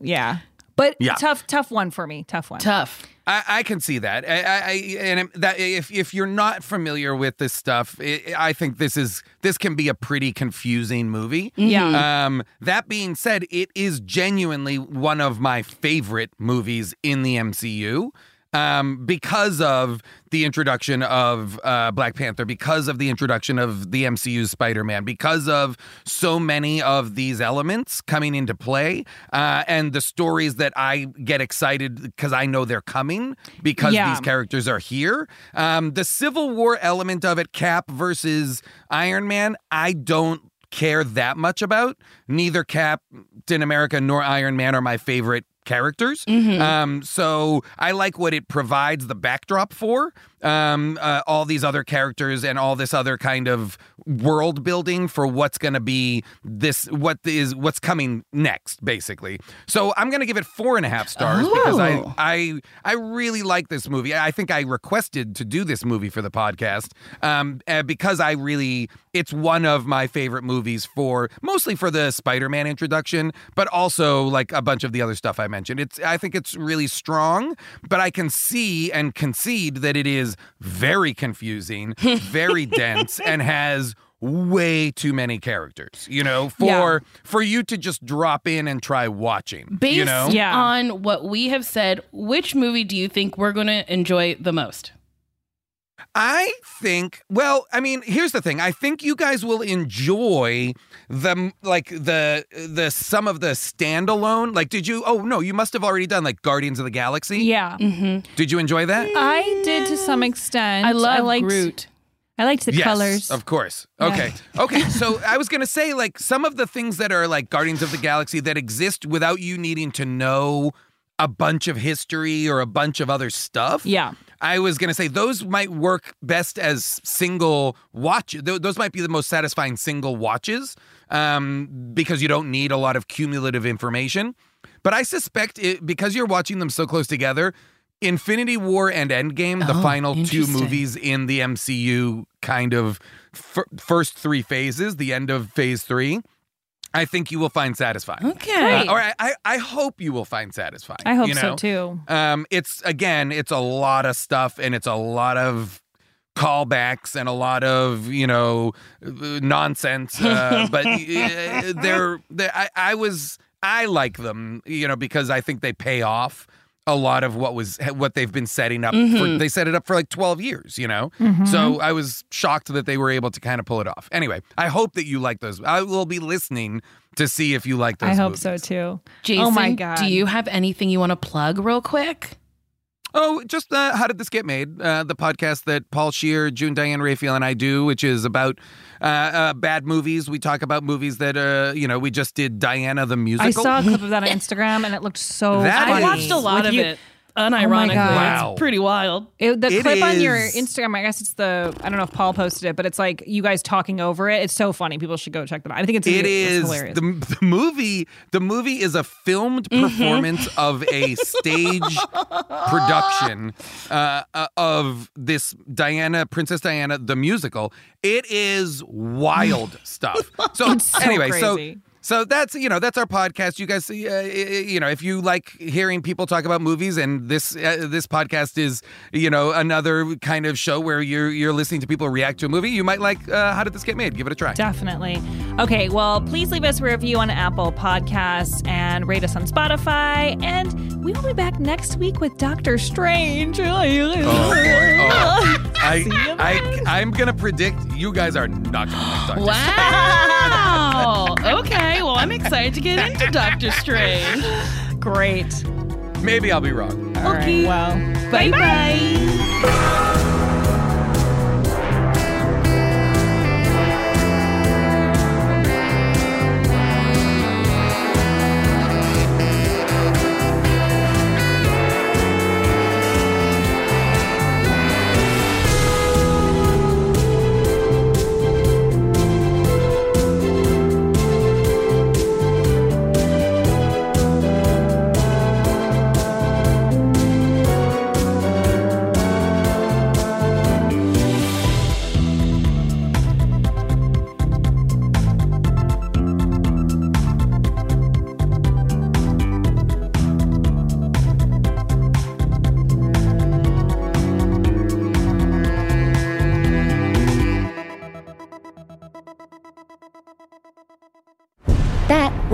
Yeah, but Yeah. tough, tough one for me. Tough one. Tough. I, I can see that. I, I, and that if if you're not familiar with this stuff, i I think this is this can be a pretty confusing movie. Yeah. Um. That being said, it is genuinely one of my favorite movies in the MCU. Um, because of the introduction of uh, Black Panther, because of the introduction of the MCU's Spider Man, because of so many of these elements coming into play, uh, and the stories that I get excited because I know they're coming because Yeah. these characters are here. Um, the Civil War element of it, Cap versus Iron Man, I don't care that much about. Neither Captain America nor Iron Man are my favorite characters. Um, so I like what it provides the backdrop for. Um, uh, all these other characters and all this other kind of world building for what's going to be this, what is what's coming next, basically. So I'm going to give it four and a half stars because I, Oh. I, I really like this movie. I think I requested to do this movie for the podcast um, uh, because I really, it's one of my favorite movies for mostly for the Spider-Man introduction, but also like a bunch of the other stuff I mentioned. It's, I think it's really strong, but I can see and concede that it is very confusing, very dense, and has way too many characters. You know, for Yeah. for you to just drop in and try watching. Based you know, yeah. on what we have said, which movie do you think we're going to enjoy the most? I think. Well, I mean, here's the thing. I think you guys will enjoy the like the the some of the standalone. Like, did you? Oh no, you must have already done like Guardians of the Galaxy. Yeah. Mm-hmm. Did you enjoy that? I did to some extent. I love liked, Groot. I liked the yes, colors. Of course. Yeah. Okay. Okay. So I was going to say, like, some of the things that are like Guardians of the Galaxy that exist without you needing to know a bunch of history or a bunch of other stuff. Yeah. I was going to say those might work best as single watch. th- Those might be the most satisfying single watches um, because you don't need a lot of cumulative information. But I suspect it, because you're watching them so close together, Infinity War and Endgame, the Oh, final two movies in the MCU kind of fir- first three phases, the end of phase three, I think you will find satisfying. Okay. Uh, or I, I, I hope you will find satisfying. I hope you so too. Um, it's again, it's a lot of stuff, and it's a lot of callbacks and a lot of you know nonsense. Uh, but uh, they're, they're I, I was I like them, you know, because I think they pay off a lot of what was what they've been setting up. For, Mhm. they set it up for like twelve years, you know. Mhm. So I was shocked that they were able to kind of pull it off. Anyway, I hope that you like those. I will be listening to see if you like those. I hope movies. so too. Jason, oh my god. do you have anything you want to plug real quick? Oh, just uh, how did this get made? Uh, the podcast that Paul Scheer, June Diane Raphael, and I do, which is about uh, uh, bad movies. We talk about movies that uh, you know. We just did Diana the musical. I saw a clip of that on Instagram and it looked so That funny. I watched a lot With of you- it. Oh my Unironically, God. Wow. it's pretty wild. It, the It clip on your Instagram, I guess it's the I don't know if Paul posted it, but it's like you guys talking over it. It's so funny. People should go check that out. I think it's It it's is hilarious. the, the movie. The movie is a filmed Mm-hmm. performance of a stage production uh, uh, of this Diana, Princess Diana, the musical. It is wild stuff. So, so anyway, crazy. so. So that's you know that's our podcast. You guys, uh, you know, if you like hearing people talk about movies, and this uh, this podcast is you know another kind of show where you're you're listening to people react to a movie, you might like uh, How Did This Get Made? Give it a try. Definitely. Okay, well, please leave us a review on Apple Podcasts and rate us on Spotify. And we will be back next week with Doctor Strange. Oh, boy. Oh. I, I, I'm gonna predict you guys are not gonna like Doctor Wow. okay. Well, I'm excited to get into Doctor Strange. Great. Maybe I'll be wrong. All right. Well, Bye bye.